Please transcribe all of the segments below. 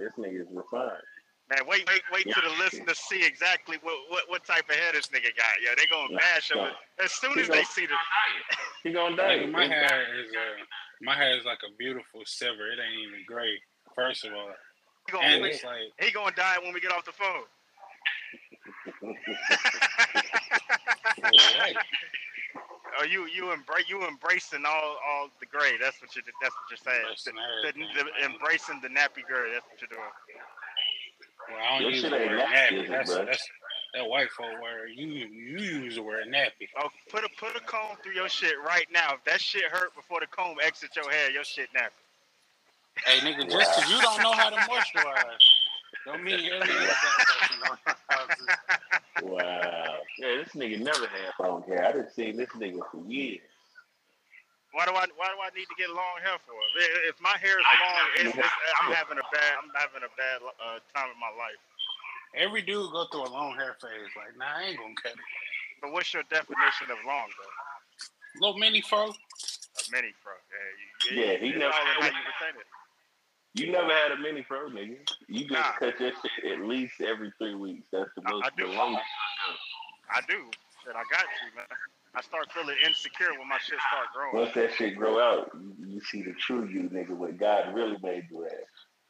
This nigga is refined. Man, wait, wait, wait till the listeners see exactly what, what, what type of hair this nigga got. Yeah, they gonna bash him as soon as they see the. He gonna die. Nigga, my hair is uh, my hair is like a beautiful silver. It ain't even gray. First of all, He gonna, and it's like he gonna die when we get off the phone. right. Oh, you you embrace you embracing all all the gray. That's what you that's what you're saying. Embracing The- the- embracing the nappy gray. That's what you're doing. Well, I don't Your use shit the word nappy, nappy. That's, bro? that's that white folk word. You you use the word nappy. Oh, put a put a comb through your shit right now. If that shit hurt before the comb exits your hair, your shit nappy. Hey nigga, just because you don't know how to moisturize, don't mean every other black person know how to. Wow. Yeah, this nigga never had long hair. I done seen this nigga for years. Why do I why do I need to get long hair for? If, if my hair is long, it's, it's, I'm having a bad I'm having a bad uh, time in my life. Every dude go through a long hair phase. Like, nah, I ain't gonna cut it. But what's your definition of long though? Little mini fro. A mini fro. Yeah, you, Yeah, he it's never all in had how it. you retain it. You never had a mini fro, nigga. You just Nah. cut your shit at least every three weeks. That's the most I do. the longest. I do. Shit, I got you, man. I start feeling insecure when my shit start growing. Once that shit grow out, you, you see the true you, nigga. What God really made you as.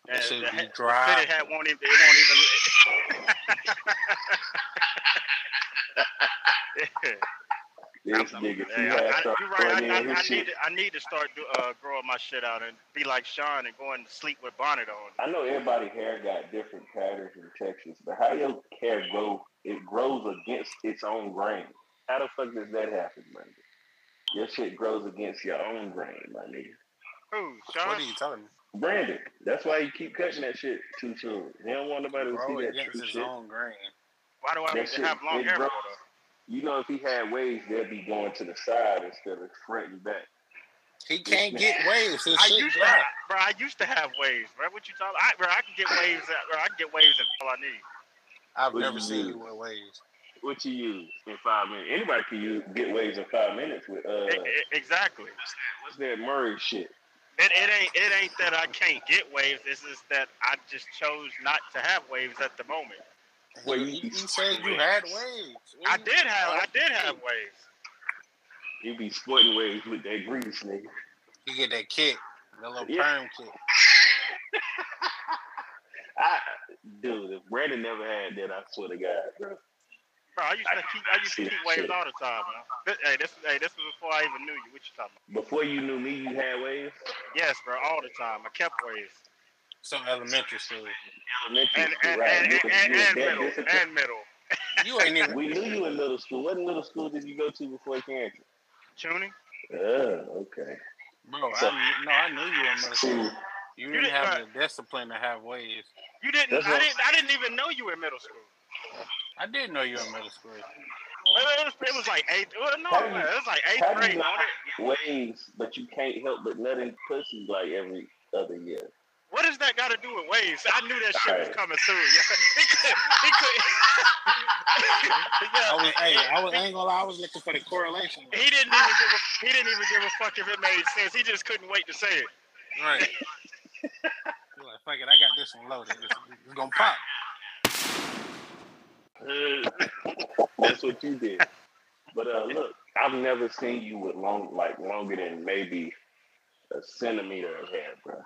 That And shit the, be ha- the dry. fitted hat won't even. It won't even. This nigga, Hey, I, I I, you're right. I, I, I need to, I need to start do, uh, growing my shit out and be like Sean and going to sleep with bonnet on. I know everybody hair got different patterns and textures, but how your hair grow? It grows against its own grain. How the fuck does that happen, man? Your shit grows against your own grain, my nigga. Who, Sean? What are you telling me? Brandon, that's why you keep cutting that shit too soon. He don't want nobody to Bro, see that against true his shit. own grain. Why do I That need to have long hair for grows. Though? You know, if he had waves, they'd be going to the side instead of front and back. He can't get waves. I shit used to, have, bro. I used to have waves, bro. What you talking? I, bro, I can get waves. Bro, I can get waves and all I need. I've What never you seen use? you with waves. What you use in five minutes? Anybody can use get waves in five minutes with uh, E- e- exactly. what's that Murray shit? It, it ain't it ain't that I can't get waves. It's just that I just chose not to have waves at the moment. Well, you, you- you said you had waves. I did have I did have waves. You be sporting waves with that grease, nigga. You get that kick, that little Yeah. perm kick. I, dude, if Brandon never had that, I swear to God, bro. Bro, I used to keep I used to keep waves all the time, man. This, hey, this hey, this was before I even knew you. What you talking about? Before you knew me, you had waves. Yes, bro, all the time. I kept waves. So elementary school. Elementary And school, and, right? and, and, was- and, you was and that middle. And middle. You ain't even. We knew you in middle school. What middle school did you go to before Kansas? Tuning? Oh, okay. Bro, So- I, no, I knew you were middle school. You You didn't didn't- have the discipline to have waves. You didn't That's I what- didn't I didn't even know you were in middle school. I did know you were in middle school. It was, it was like eighth well, no, How you- man, it was like eighth grade. you not wasn't it? get waves, but you can't help but nutting pussy like every other year? What does that got to do with waves? I knew that shit was coming soon. Yeah. He could, he could, I was, hey, I was I ain't gonna lie, I was looking for the correlation. he didn't even give a, he didn't even give a fuck if it made sense. He just couldn't wait to say it. Right. You're like, fuck it, I got this one loaded. It's, it's gonna pop. That's what you did. But uh, look, I've never seen you with long, like longer than maybe a centimeter of hair, bro.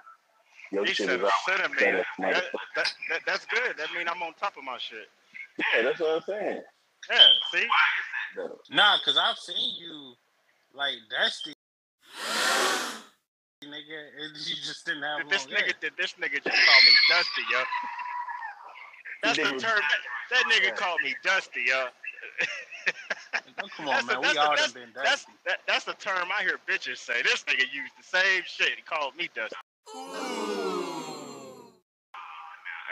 Your He shit said is a all centimeter. that That, that, that, that's good. That means I'm on top of my shit. Yeah, that's what I'm saying. Yeah, see? Though. Nah, cause I've seen you like dusty, nigga, and you just didn't have This long nigga did this nigga just called me Dusty, yo. That's the term that, that nigga called me Dusty, yo. Oh, come on, the- man. that's We all that's- done been That's that, that's the term I hear bitches say. This nigga used the same shit. He called me Dusty.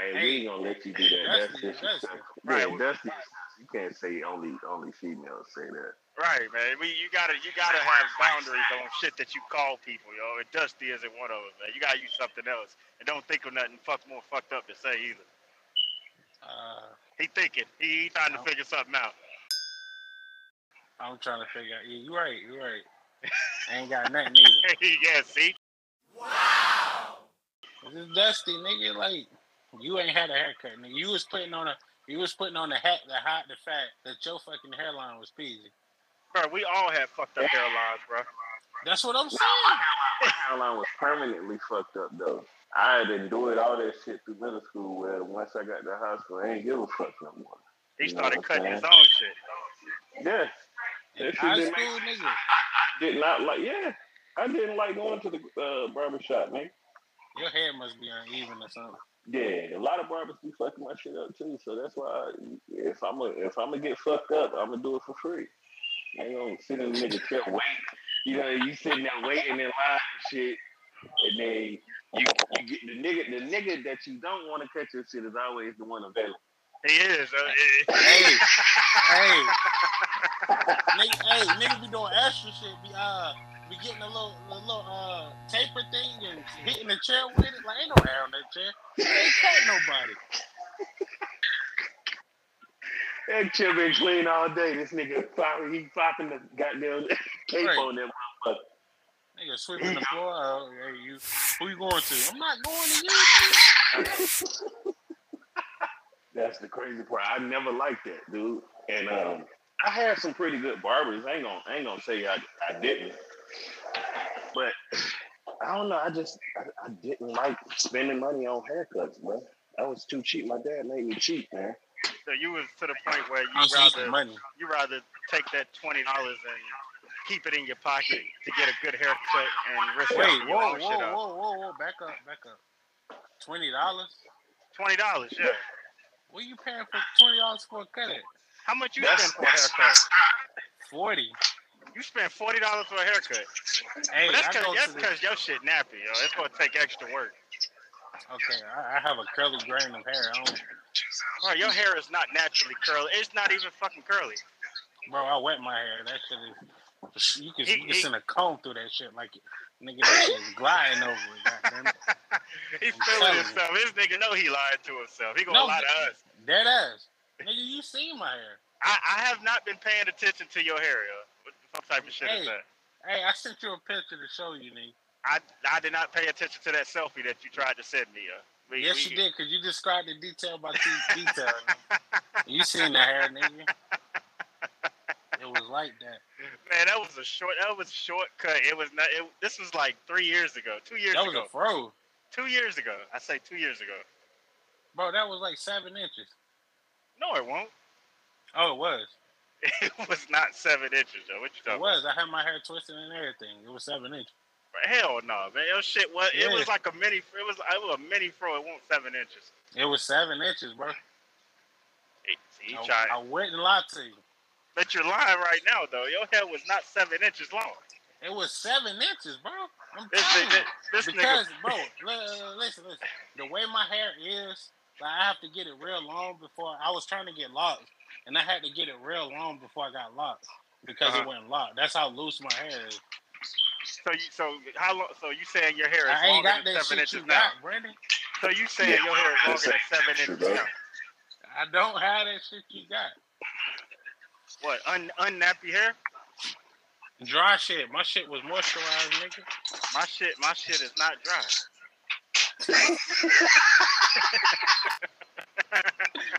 Hey, Hey, we ain't gonna let you do that. Dusty That's is disrespectful. Dusty. Yeah, Right. Dusty. You can't say only only females say that. Right, man. We, you gotta you gotta have boundaries on shit that you call people, yo. And Dusty isn't one of them, man. You gotta use something else, and don't think of nothing fuck more fucked up to say either. Uh, He thinking. He, he trying to figure something out. I'm trying to figure out. Yeah, you right. You right. I ain't got nothing either. yeah, see. Wow. This is Dusty, nigga. Like you ain't had a haircut, nigga. You was putting on a. You was putting on a hat the hide the fact that your fucking hairline was peasy. Bro, we all have fucked up hairlines, bro. That's what I'm saying. hairline was permanently fucked up though. I had endured all that shit through middle school. Where once I got to high school, I ain't give a fuck no more. He You know started what I'm cutting his own shit. Yeah, In That shit high didn't school, nigga. did not like. Yeah, I didn't like going to the uh, barber shop, man. Your hair must be uneven or something. Yeah, a lot of barbers be fucking my shit up too. So that's why if I'm a if I'm gonna get fucked up, I'm gonna do it for free. I ain't gonna sit in the nigga chair wait. You know, you sitting there waiting in line and shit, and then you you get the nigga the nigga that you don't want to cut your shit is always the one available. He is. Uh, Hey, hey, nigga, hey, nigga be doing extra shit. Be uh, be getting a little, a little uh taper thing and hitting the chair with it. Like ain't no hair on that chair. Ain't cut nobody. That chair been clean all day. This nigga flopping, he flopping the goddamn cape Right. on that motherfucker. Nigga sweeping the floor. Uh, hey, you, who you going to? I'm not going to you. That's the crazy part. I never liked that, dude. And um, I had some pretty good barbers. I ain't gonna, I ain't gonna say I, I didn't, but I don't know. I just, I, I didn't like spending money on haircuts, bro. That was too cheap. My dad made me cheap, man. so you was to the point where you I'm saying rather money. you rather take that twenty dollars and keep it in your pocket to get a good haircut and risk Wait, messing your whoa, own whoa, shit up. whoa, whoa, whoa, back up, back up. Twenty dollars? Twenty dollars, yeah. What are you paying for twenty dollars for a cut? How much you That's- spend for a haircut? Forty. You spend forty dollars for a haircut. Hey, but that's cause, go that's to the, 'cause your shit nappy, yo. It's gonna take extra work. okay. I, I have a curly grain of hair. I don't, Bro, your hair is not naturally curly. It's not even fucking curly. bro, I wet my hair. That shit is. You can, He- you can send a comb through that shit like nigga. That shit is gliding over it. He's feeling you. himself. This nigga know he lied to himself. He gonna No, lie to us. Dead ass. Nigga, you seen my hair. I, I have not been paying attention to your hair, yo. What type of shit Hey. is that? Hey, I sent you a picture to show you, nigga. I, I did not pay attention to that selfie that you tried to send me, yo. We, Yes, we, you did, cause you described it detail by detail. you seen the hair, nigga. It was like that. Man, that was a short. That was a shortcut. It was not. It, this was like three years ago. Two years ago. That was ago. a fro. two years ago. I say two years ago. Bro, that was like seven inches. No, it won't. Oh, it was. It was not seven inches, though. What you talking? It was. I had my hair twisted and everything. It was seven inches. about? Hell no, man. Your shit was. It was like a mini. It was. It was a mini fro. It wasn't seven inches. It was seven inches, bro. See, I, try. I wouldn't lie to you. But you're lying right now, though. Your hair was not seven inches long. It was seven inches, bro. I'm This, telling this, you. because, nigga. bro, li- li- listen, listen. The way my hair is, like, I have to get it real long before I was trying to get locked, and I had to get it real long before I got locked because Uh-huh. it wasn't locked. That's how loose my hair is. So you. So how long? So you saying your hair is I ain't got than that seven shit you inches now? got, Brandon. So you saying Yeah. your hair is longer than seven extra, inches bro. now? I don't have that shit you got. What? Un unnappy hair? Dry shit. My shit was moisturized, nigga. My shit. My shit is not dry.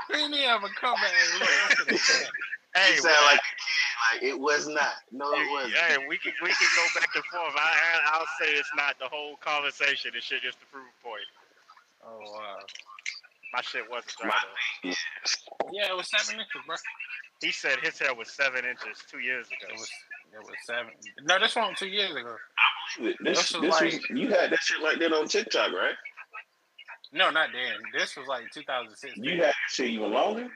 He didn't have a comeback. Hey, look, my shit is dry. Hey, you sound well, like a kid. Like it was not. No, it wasn't. Hey, we can we can go back and forth. I, I I'll say it's not the whole conversation. It's shit just to prove a point. Oh wow. My shit wasn't dry. Though. Yeah, it was seven inches, bro. He said his hair was seven inches two years ago. It was it was seven. No, this one two years ago. I This, This this, was was you had that shit like that on TikTok, right? No, not then. This was like 2016. You had that shit even longer.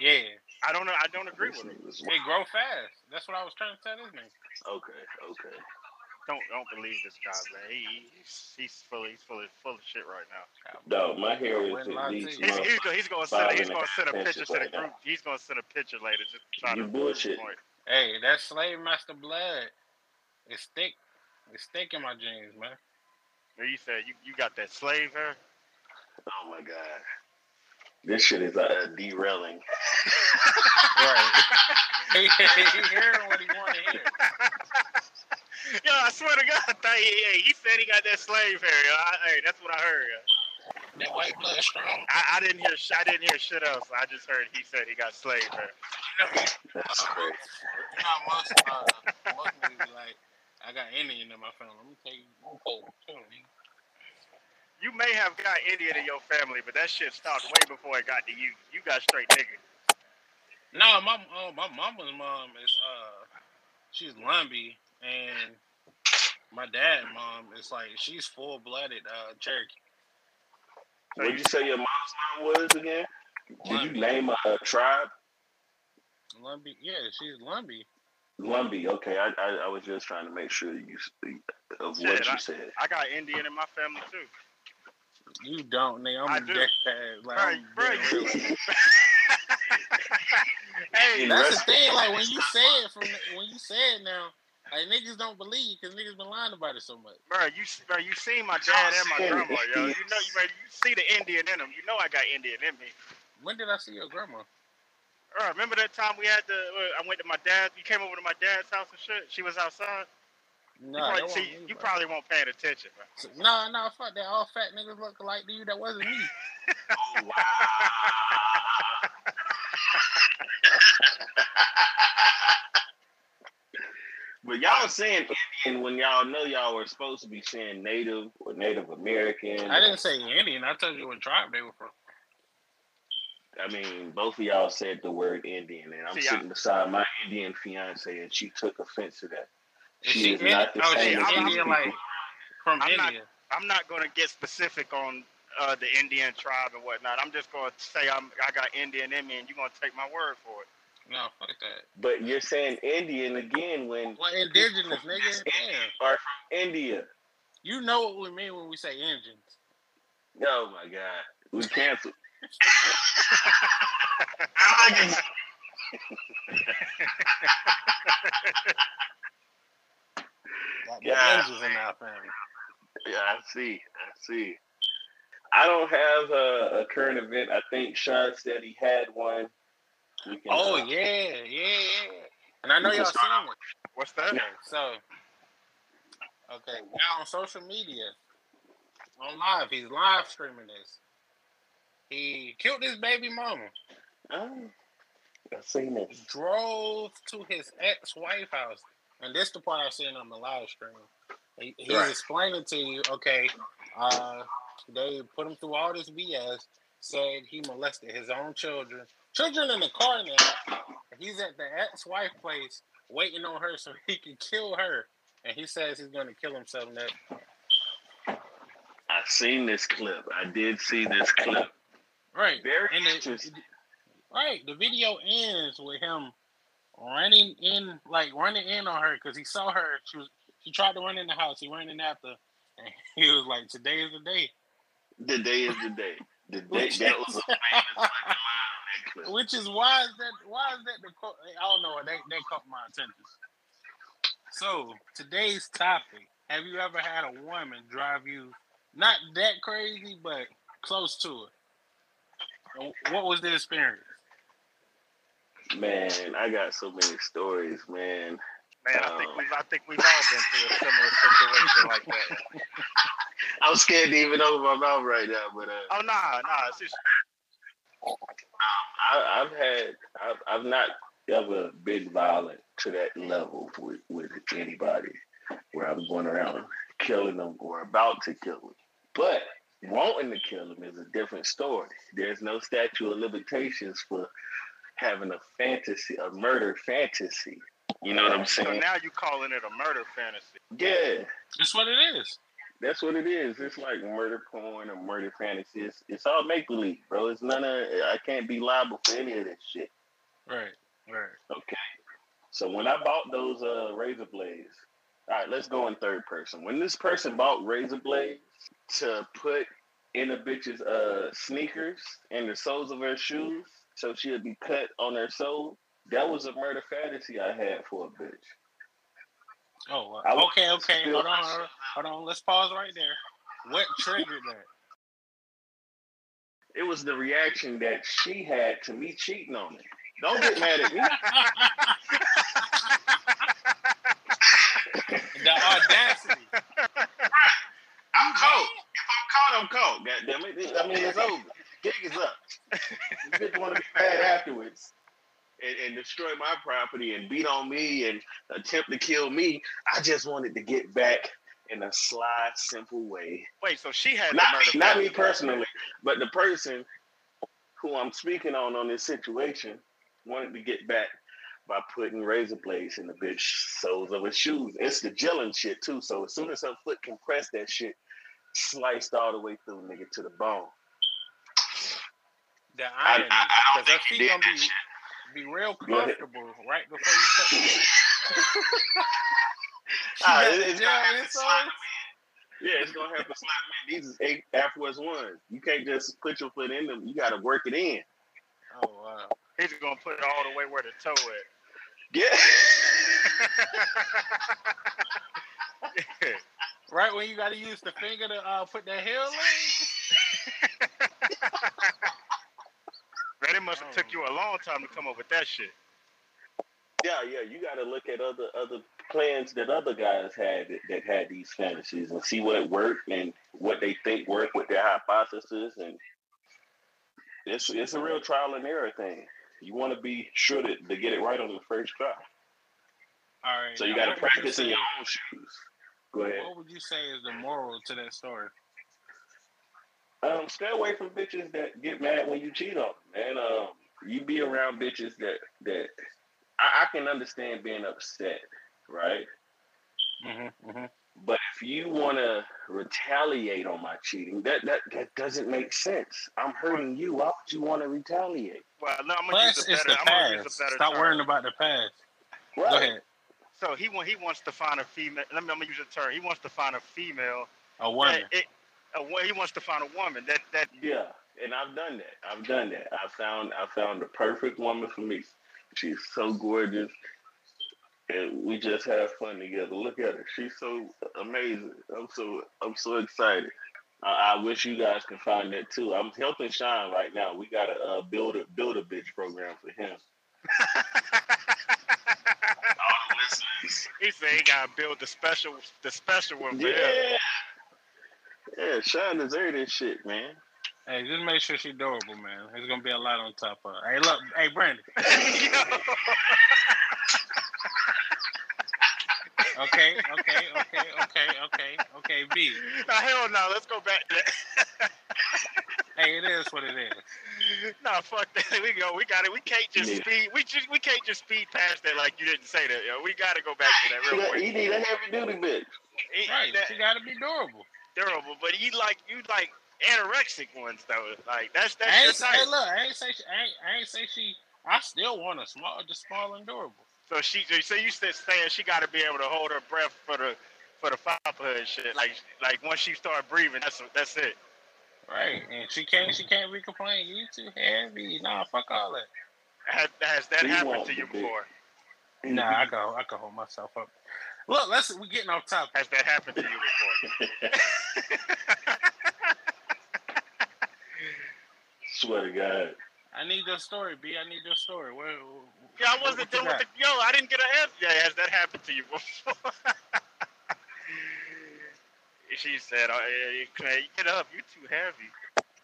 yeah, I don't know. I don't agree with it. it grow fast. That's what I was trying to tell this nigga. Okay, okay. Don't don't believe this guy, man. He, he's he's full he's full of full of shit right now. No, my hair is Wouldn't lie at to least. He's, he's, he's gonna send a, he's gonna send a half picture to the right group. He's gonna send a picture later just to try You to bullshit. point. Hey, that slave master blood is thick. It's thick in my jeans, man. You said you, you got that slave hair? Oh my god, this shit is uh, derailing. Right. he, he hearing what he want to hear. Yo, I swear to God, I thought he, hey, he said he got that slave hair. Yo. I, hey, that's what I heard. Yo. That white blood strong. I, I didn't hear sh- I didn't hear shit else. I just heard he said he got slave hair. That's crazy. You know, most, uh, most niggas like, I got Indian in my family. Let me tell you, I'm cold. too, nigga. You may have got Indian in your family, but that shit stopped way before it got to you. You got straight nigga. No, my uh, my mama's mom is uh she's Lumbee and my dad mom is like she's full blooded uh Cherokee. So What you, did you say your mom's name was again? Did you name a tribe? Lumbee, yeah, she's Lumbee. Lumbee. Okay, I, I I was just trying to make sure you s- of Shit, what you I- said. I got Indian in my family too. You don't, nigga. I'm I a do. dead. Like, Right, I'm right. real. hey, That's the thing. Like when you say it from when you say it now, like niggas don't believe because niggas been lying about it so much. bro, you bro, you seen my dad and my grandma, yo. You know, you, bro, you see the Indian in them. You know I got Indian in me. When did I see your grandma? Bro, remember that time we had the? uh, I went to my dad. You came over to my dad's house and shit. She was outside. No, you probably, see, me, you probably won't pay attention, bro. No, no, fuck that. All fat niggas look alike to you. That wasn't me. Oh, wow. but y'all saying Indian when y'all know y'all were supposed to be saying Native or Native American. I didn't say Indian. I told you what tribe they were from. I mean, both of y'all said the word Indian, and I'm See, I- sitting beside my Indian fiance, and she took offense to that. Is She she is Indi- not the oh, same she's as these Indian, people. like from I'm not- I'm not going to get specific on uh, the Indian tribe and whatnot. I'm just going to say I'm I got Indian in me, and you're going to take my word for it. No, fuck that. But you're saying Indian again when What indigenous, nigga? Damn. are from India. You know what we mean when we say engines. Oh my God, we canceled. Got Yeah. engines in our family. Yeah, I see. I see. I don't have a, a current event. I think Sean said he had one. We can, Oh uh, yeah, yeah, yeah. And I know y'all start seen it. What's that? Okay, so okay, now on social media, on live, he's live streaming this. He killed his baby mama, Oh, I've seen this. drove to his ex-wife house, and this the part I seen on the live stream. He, he's Right. explaining to you, okay, uh, they put him through all this BS, said he molested his own children, children in the car now. He's at the ex-wife place waiting on her so he can kill her, and he says he's going to kill himself next. I've seen this clip. I did see this clip. Right. Very And the- Right. The video ends with him running in, like running in on her because he saw her. She was she tried to run in the house. He ran in after, and he was like, "Today is the day." The day is the day. The day Which was a famous fucking line that. Which is why is that? Why is that the? co- I don't know. They they caught my attention. So today's topic: Have you ever had a woman drive you not that crazy, but close to it? What was the experience? Man, I got so many stories, man. Man, I think Oh. we've I think we've all been through a similar situation like that. I'm scared to even open my mouth right now, but uh, Oh nah, nah. It's just I, I've had, I've, I've not ever been violent to that level with, with anybody where I'm going around killing them or about to kill them. But wanting to kill them is a different story. There's no statute of limitations for having a fantasy, a murder fantasy. You know what I'm saying? so saying? now you calling it a murder fantasy. Yeah, That's what it is. that's what it is. It's like murder porn or murder fantasy. It's, it's all make believe, bro. It's none of. I can't be liable for any of this shit. Right. Right. Okay. So when I bought those uh, razor blades, all right, let's go in third person. When this person bought razor blades to put in a bitch's uh, sneakers and the soles of her shoes, so she'll be cut on her soul. That was a murder fantasy I had for a bitch. Oh, uh, okay, okay. still- Hold on, hold on, hold on. Let's pause right there. What triggered that? It was the reaction that she had to me cheating on her. Don't get mad at me. the audacity. I'm caught. If I'm caught, I'm caught. God damn it. I mean, it's over. Gig is up. This bitch want to be mad afterwards and, and destroy my property and beat on me and attempt to kill me. I just wanted to get back in a sly, simple way. Wait, so she had Not the murder me, not me personally, but the person who I'm speaking on on this situation wanted to get back by putting razor blades in the bitch soles of her shoes. It's the gelling shit too. So as soon as her foot compressed, that shit, sliced all the way through, nigga, to the bone. The I, irony. I, I don't Because her think he did gonna that be shit. be real Go ahead. comfortable right before you touch it. She it- it's gonna have to insoles? slap me. Yeah, it's gonna have to slap me. These is eight Air Force Ones. You can't just put your foot in them. You gotta work it in. Oh wow. He's gonna put it all the way where the toe at. Yeah. Right when you gotta use the finger to uh, put that heel in. Man, it must have took oh. you a long time to come up with that shit. Yeah, yeah, you got to look at other other plans that other guys had that, that had these fantasies and see what worked and what they think worked with their hypothesis, and it's it's a real trial and error thing. You want to be sure to, to get it right on the first try, All right. so you got to practice in your own shoes. Go ahead. What would you say is the moral to that story? Um, stay away from bitches that get mad when you cheat on them, man. Um, you be around bitches that that I, I can understand being upset, right? Mm-hmm, mm-hmm. But if you want to retaliate on my cheating, that, that that doesn't make sense. I'm hurting you. Why would you want to retaliate? Well, no, I'm gonna Plus, use a it's better. the I'm gonna use past. a better Stop term. worrying about the past. Go ahead. So he want he wants to find a female. Let me, I'm gonna use a term. He wants to find a female. A woman. That it, a, he wants to find a woman that that Yeah, and I've done that. I've done that. I found I found the perfect woman for me. She's so gorgeous, and we just have fun together. Look at her. She's so amazing. I'm so I'm so excited. I, I wish you guys can find that too. I'm helping Sean right now. We got to uh, build a build a bitch program for him. All the listeners. he said he gotta build the special the special one for him. Yeah. Yeah, Sean deserve this shit, man. Hey, just make sure she's adorable, man. There's gonna be a lot on top of her. Hey, look, hey, Brandon. Okay, okay, okay, okay, okay, okay. B. Now, hell no. Let's go back to that. Hey, it is what it is. no, fuck that. We go. We got it. We can't just Yeah. speed. We just we can't just speed past that like you didn't say that. Yo, we got to go back to that real quick. You need a heavy duty bitch. Right. that- She gotta be durable. Durable, but you like you like anorexic ones though. Like that's that's I your ain't say, type. hey, look, I ain't say she, I ain't, I ain't say she. I still want a small, just small and durable. So she, so you said saying she got to be able to hold her breath for the for the fatherhood and shit. Like like once she start breathing, that's that's it. Right, and she can't, she can't be complaining. You too heavy. Nah, fuck all that. Has, has that She happened to you the big- before? Nah, I can, I can hold myself up. Look, let's we're getting off topic. Has that happened to you before? Swear to God. I need your story, B. I need your story. Where? Yeah, I wasn't what you done with the yo. I didn't get an answer. Yeah, has that happened to you before? she said, oh, yeah, you get up. You're too heavy.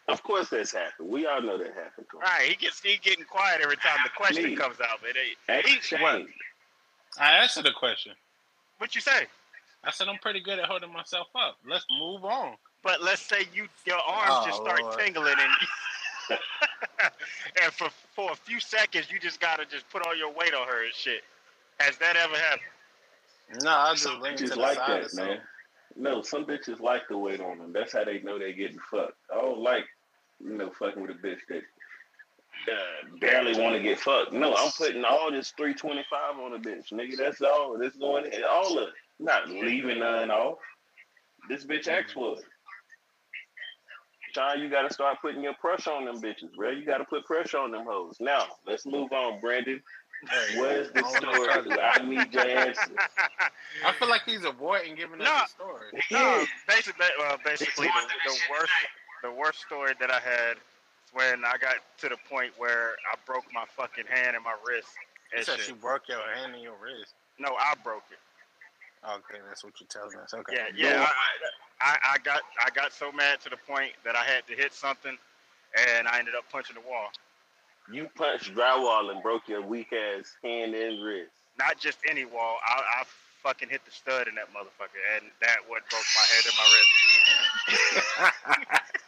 Of course that's happened. We all know that happened to him. Right, he gets he getting quiet every time the ah, question Me. comes out. But hey, Ask he- Shane. I answered the question. What you say? I said I'm pretty good at holding myself up. Let's move on. But let's say you your arms Oh, just start Lord. tingling and and for for a few seconds you just gotta just put all your weight on her and shit. Has that ever happened? No, I just Some lean to bitches the like side that, man. No, some bitches like the weight on them. That's how they know they're getting fucked. I don't like, you know, fucking with a bitch that uh, barely want to get fucked. No, I'm putting all this 325 on a bitch, nigga. That's all. That's going in. All of it. Not leaving none off. This bitch asked for. Sean, you got to start putting your pressure on them bitches, bro. You got to put pressure on them hoes. Now, let's move on, Brandon. Hey, Where's the I don't know story? I need your answer. I feel like he's avoiding giving us the story. No, Yeah. basically, uh, basically the, the worst, the worst story that I had is when I got to the point where I broke my fucking hand and my wrist. You And said shit. she broke your hand and your wrist. No, I broke it. Okay, that's what you're telling us. Okay. Yeah, yeah. I, I, I got, I got so mad to the point that I had to hit something, and I ended up punching the wall. You punched drywall and broke your weak ass hand and wrist. Not just any wall. I, I fucking hit the stud in that motherfucker, and that what broke my head and my wrist.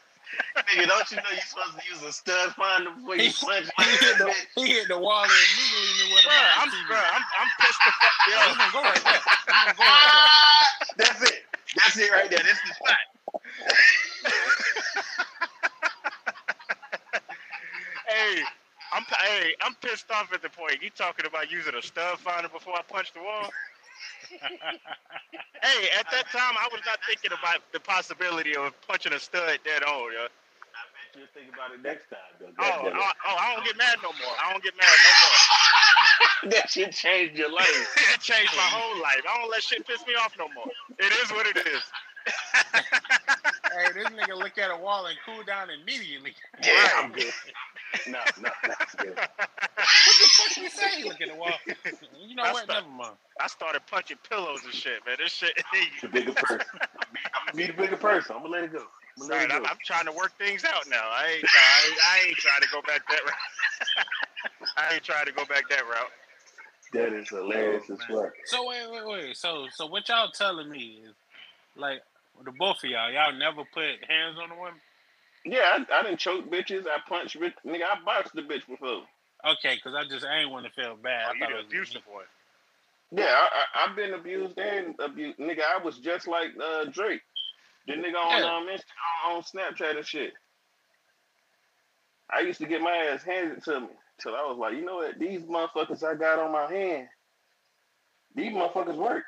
Nigga, don't you know you're supposed to use a stud finder before you punch? he, hit the, he hit the wall and immediately knew what Bruh, about I'm, the I'm, I'm pissed the fuck. Yeah, Yo, he's gonna go right there. He's gonna go right That's it. That's it right there. That's the spot. hey, I'm hey, I'm pissed off at the point. You talking about using a stud finder before I punch the wall? Hey, at that time I was not thinking about the possibility of punching a stud dead on, yo. Just think about it next time, though. Oh, oh, oh, I don't get mad no more. I don't get mad no more. that shit changed your life. it changed my whole life. I don't let shit piss me off no more. It is what it is. hey, this nigga look at a wall and cool down immediately. Yeah, Right. I'm good. No, no, no. I'm good. What the fuck you say? Look at the wall. You know That's what? the- Never mind. I started punching pillows and shit, man. This shit. The bigger person. I'm gonna be the bigger person. I'm gonna let it go. I'm gonna let it I'm, go. I'm trying to work things out now. I ain't, I, ain't, I ain't trying to go back that route. I ain't trying to go back that route. That is hilarious Oh, as man. fuck. So wait, wait, wait. So, so what y'all telling me is, like, the both of y'all, y'all never put hands on a woman? Yeah, I, I didn't choke bitches. I punched bitch. Nigga, I boxed the bitch before. Okay, because I just I ain't want to feel bad. Oh, I you thought the it was abusive one. Yeah, I, I, I've been abused and abused. Nigga, I was just like uh, Drake. The nigga on Yeah. um, Insta- on Snapchat and shit. I used to get my ass handed to me till I was like, you know what? These motherfuckers I got on my hand, these motherfuckers work.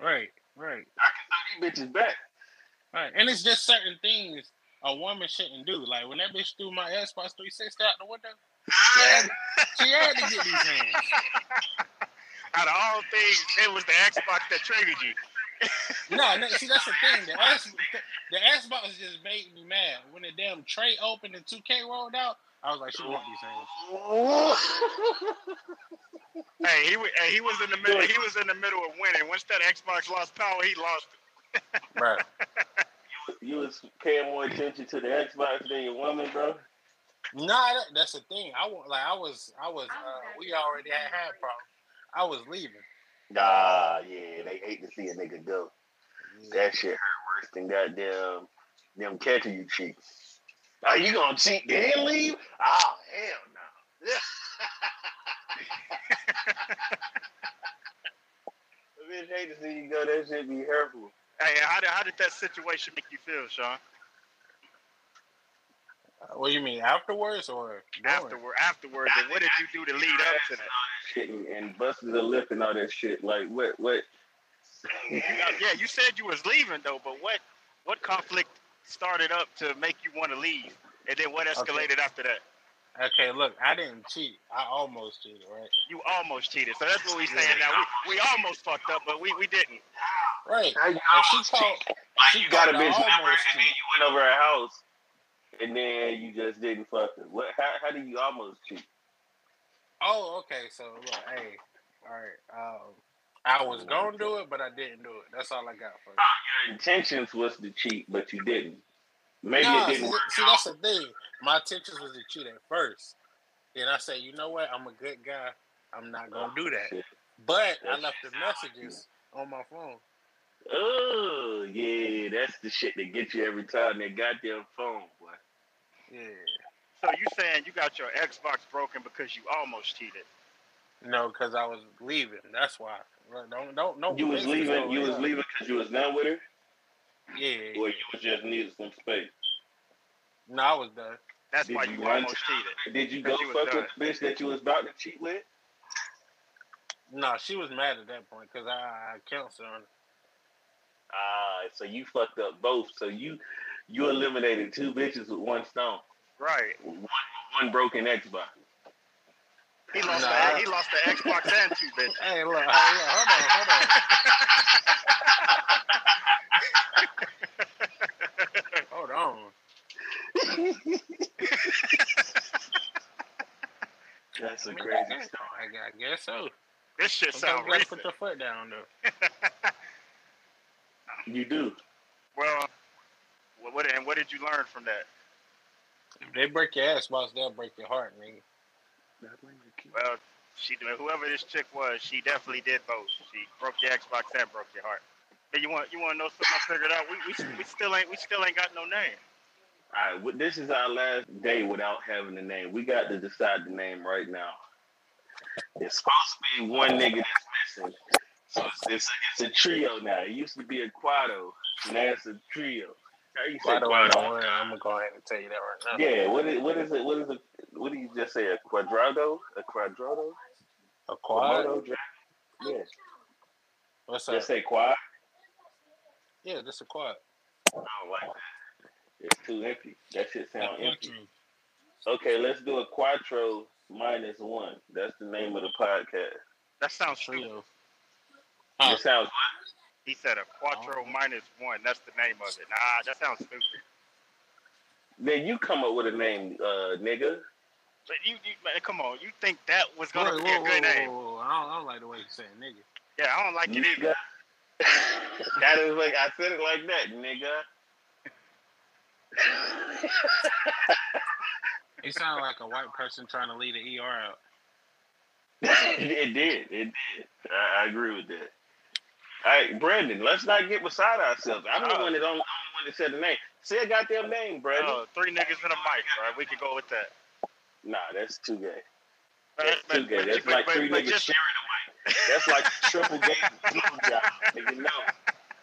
Right, right, I can throw these bitches back. Right. And it's just certain things a woman shouldn't do. Like when that bitch threw my Xbox 360 out the window, she had, she had to get these hands. Out of all things, it was the Xbox that triggered you. No, no, see that's the thing. The X, the Xbox just made me mad when the damn tray opened and 2K rolled out. I was like, she want these hands. Hey, he, hey, he was in the middle. He was in the middle of winning. Once that Xbox lost power, he lost it. Right. you was paying more attention to the Xbox than your woman, bro. Nah, that, that's the thing. I want like I was I was uh, we already had had problems. I was leaving. Nah, yeah, they hate to see a nigga go. That shit hurt worse than goddamn them catching you cheeks. Are you gonna cheat then leave? Oh hell no. Bitch hate to see you go. That shit be hurtful. Hey, how did, how did that situation make you feel, Sean? Uh, What do you mean afterwards or? Afterward, afterwards, and what did you do to lead up to that? Shit and, and busted the lip and all that shit. Like what? What? Yeah, you said you was leaving though, but what what conflict started up to make you want to leave, and then what escalated after that? Okay, look, I didn't cheat. I almost cheated, right? You almost cheated, so that's what we saying now. We, we almost fucked up, but we, we didn't. Right. How you And she called. Like she you got a bitch number almost and then you went over her house and then you just didn't fuck her. What? How, how do you almost cheat? Oh, okay. So look, hey, all right. Um, I was gonna do it, but I didn't do it. That's all I got for you. Your intentions was to cheat, but you didn't. Maybe Nah, it didn't work. see, that's the thing. My intentions was to cheat at first. Then I said, you know what? I'm a good guy. I'm not gonna do that. Shit. But I left the messages on my phone. Oh yeah, that's the shit that gets you every time. That goddamn phone, boy. Yeah. So you saying you got your Xbox broken because you almost cheated? No, because I was leaving. That's why. Right, Don't don't no. You was leaving. You was leaving because you was done with her, Yeah. or you was just needed some space. No, I was done. That's Did why you you want almost cheated. Did you go you fuck done. with the bitch that you was about to cheat with? No, she was mad at that point because I, I counseled her. On it. Ah, so you fucked up both. So you you eliminated two bitches with one stone, Right. one, one broken Xbox. He lost Nah, the he lost the Xbox and two bitches. Hey, look, hey, look, hold on, hold on. Hold on. That's I a mean, crazy I, story. I, I guess so. This shit Sometimes sound you put the foot down though. You do. Well, what, what and what did you learn from that? If they break your ass, boss, they'll break your heart, nigga. Well, she whoever this chick was, she definitely did both. She broke your Xbox and broke your heart. Hey, you want you want to know something I figured out? We, we we still ain't we still ain't got no name. All right, well, this is our last day without having a name. We got to decide the name right now. It's supposed to be one nigga that's missing. So it's, it's, it's a trio now. It used to be a quado. Now it's a trio. How you say By the way, quado? I'm gonna go ahead and tell you that right now. Yeah, what is, what is it? What is it? What do you just say? A quadrado? A quadrado? A quad? Komodo? Yeah. What's that? Just say quad? Yeah, this a quad. I don't like that. It's too empty. That shit sound empty. Okay, let's do a quattro minus one. That's the name of the podcast. That sounds stupid. Trio. Huh. It sounds He said a quattro minus one. That's the name of it. Nah, that sounds stupid. Then you come up with a name, uh, nigga. But you, you man, come on. You think that was gonna Wait, be whoa, a good whoa, name? whoa, whoa. I don't, I don't like the way you say nigga. Yeah, I don't like it either. Nigga. that is like I said it like that, nigga. He sounded like a white person trying to lead an ER out. it did. It did. I, I agree with that. All right, Brandon, let's not get beside ourselves. I'm the Oh. one that only, I'm the one that said the name. Say a goddamn name, Brandon. Oh, three niggas in a mic, bro. We can go with that. Nah, that's too gay. That's but, too gay. but, That's but, like but, three but niggas just, sharing a mic. That's like triple gay blowjob. Nigga, no.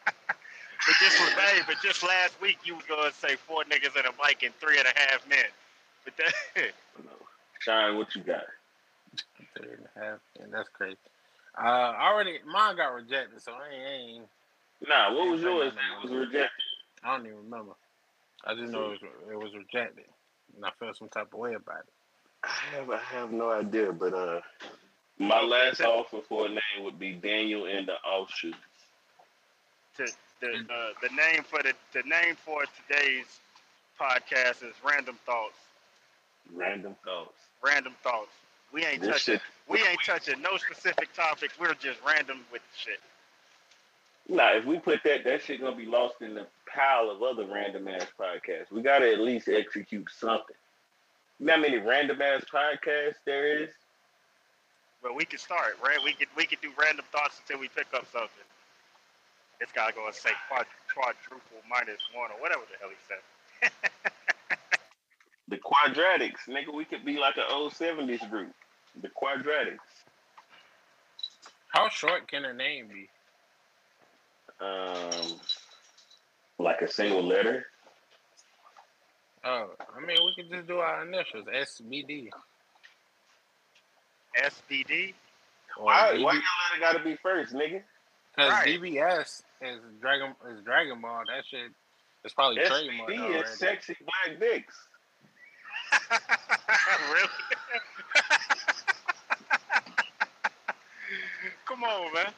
but just hey, but just last week you was gonna say four niggas in a mic and three and a half men. But that, no. Shine, what you got? Three and a half. And that's crazy. Uh, already, mine got rejected, so I ain't, I ain't Nah, what was yours? no, was rejected. I don't even remember. I just know it was, it was rejected, and I felt some type of way about it. I have, I have no idea, but uh, my last offer for a name would be Daniel and the Offshoots. the the, uh, the name for the the name for today's podcast is Random Thoughts. Random thoughts. Random Thoughts. We ain't This touching. shit. We ain't touching no specific topics. We're just random with shit. Nah, if we put that, that shit gonna be lost in the pile of other random ass podcasts. We gotta at least execute something. You know how many random ass podcasts there is? But we can start, right? We could we could do random thoughts until we pick up something. This guy gonna say quadruple minus one or whatever the hell he said. The Quadratics, nigga. We could be like an old seventies group. The Quadratics. How short can a name be? Um, like a single letter. Oh, I mean, we could just do our initials, SBD. SBD. Why, DB why your letter gotta be first, nigga? Because Right. DBS is Dragon is Dragon Ball. That shit is probably trademarked SBD is sexy black dicks. really? Come on, man. It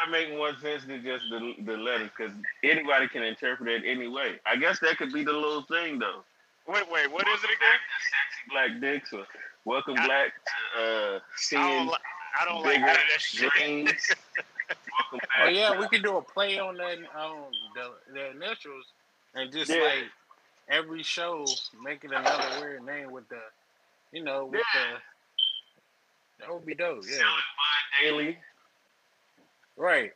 gotta make more sense than just the the letters because anybody can interpret it any way. I guess that could be the little thing though. Wait, wait. What is it again? Sexy black dicks or welcome I- black to uh, I don't. seeing Li- I don't like bigger none that shit. dreams. welcome back. Oh yeah, we could do a play on that um the, the initials and just Yeah. like every show make it another weird name with the you know with the that would be dope. Yeah, daily right.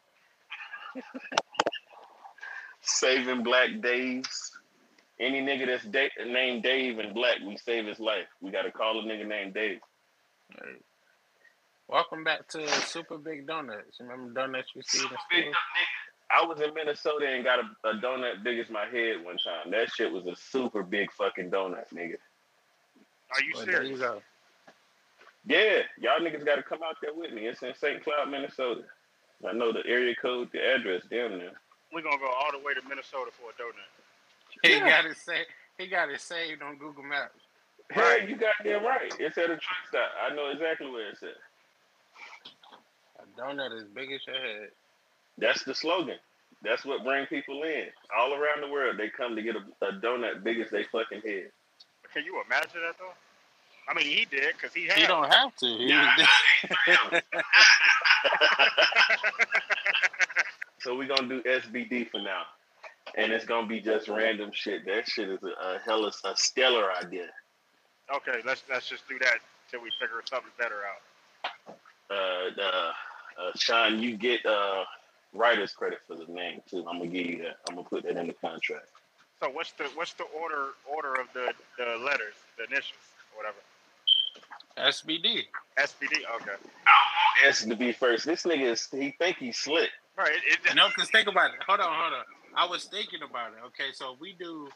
saving black days. Any nigga that's da- named Dave and black, we save his life. We gotta call a nigga named Dave. right. Welcome back to Super Big Donuts. Remember donuts you see in Big store? Nigga. I was in Minnesota and got a, a donut big as my head one time. That shit was a super big fucking donut, nigga. Are you Well, serious? you. Yeah, y'all niggas got to come out there with me. It's in St. Cloud, Minnesota. I know the area code, the address down there. We're gonna go all the way to Minnesota for a donut. He Yeah. got it saved. He got it saved on Google Maps. Hey, you got damn right. It's at a truck stop. I know exactly where it's at. A donut as big as your head. That's the slogan. That's what bring people in. All around the world, they come to get a, a donut big as they fucking head. Can you imagine that though? I mean, he did because he had. He don't have to. He Nah, was- so we're gonna do SBD for now, and it's gonna be just random shit. That shit is a, a hella a stellar idea. okay, let's let's just do that till we figure something better out. Uh, the, uh, Sean, you get uh writer's credit for the name too. I'm gonna give you that. I'm gonna put that in the contract. So what's the what's the order order of the the letters, the initials, whatever? SBD. SBD. Okay. S to be first. This nigga is he think he's slick. Right. It, it, No, because think about it. Hold on, hold on. I was thinking about it. Okay, so we do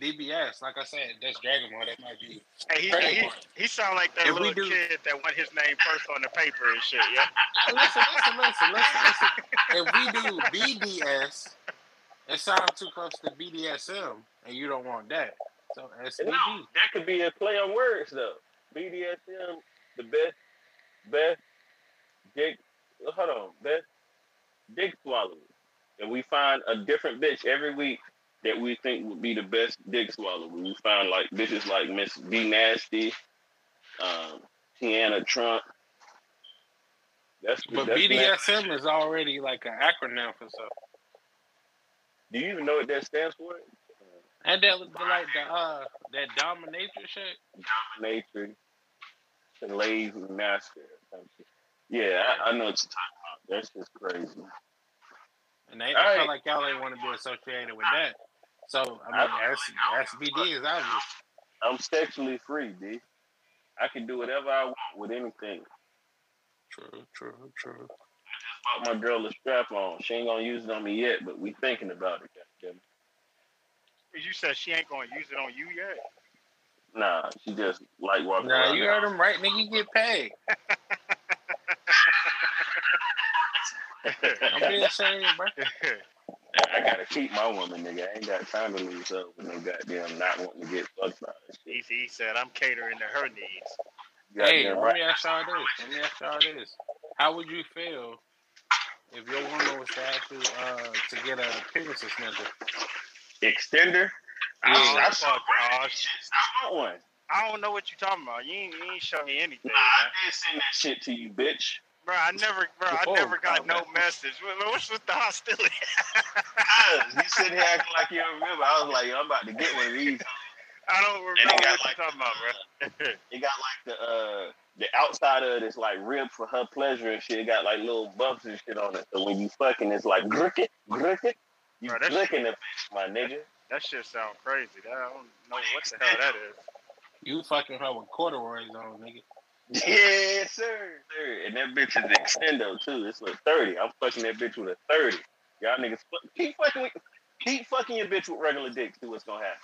DBS, like I said, that's Dragon Ball. That might be. hey, he, he, he sound like that If little do- kid that want his name first on the paper and shit. Yeah. Hey, listen, listen, listen, listen, listen. If we do BDS, it sounds too close to BDSM, and you don't want that. So SBD. No, that could be a play on words though. BDSM, the best, best dick. Hold on, best dick swallowers, and we find a different bitch every week that we think would be the best dick swallower. We find like bitches like Miss B Nasty, um, Teanna Trump. That's But that's BDSM is already like an acronym for something. Do you even know what that stands for? And that the, like the uh that dominatrix shit. Nature, slave master. or some shit. Yeah, I, I know what you're talking about. That's just crazy. And they, I feel like y'all ain't want to be associated with that. So I mean, that's SBD is obvious. I'm sexually free, D. I can do whatever I want with anything. True, true, true. I just bought my girl a strap on. She ain't gonna use it on me yet, but we thinking about it. Goddamn. You said she ain't gonna use it on you yet. Nah, she just like walking Nah, around. you heard him right, nigga. You get paid. I'm being serious, bro. I gotta keep my woman, nigga. I ain't got time to lose up with no goddamn not wanting to get fucked by this shit. he, he said I'm catering to her needs. Hey, Goddamn let me ask y'all this. Let me ask y'all this. How would you feel if your woman was to ask you uh, to get a penis extender? Extender. Yeah. Oh, I, I, fuck, shit. I want one. I don't know what you're talking about. You ain't, you ain't show me anything, Nah, I man. did send that shit to you, bitch. Bro, I never, bro, I Before never got talk no about message. What's with the hostility? Cause you sitting here acting like you don't remember. I was like, yo, I'm about to get one of these. I don't And remember they what got like you're talking about, bro. it got like the uh the outside of it is like ribbed for her pleasure and shit. It got like little bumps and shit on it. So when you fucking, it's like grick it, grick it. You Bro, that clicking the bitch, my nigga. that shit sound crazy. I don't know what the hell that is. You fucking her with corduroys on, nigga. Yeah, sir. sir. And that bitch is extendo too. It's a thirty. I'm fucking that bitch with a thirty. Y'all niggas fuck, keep fucking with, keep fucking your bitch with regular dick. See what's gonna happen.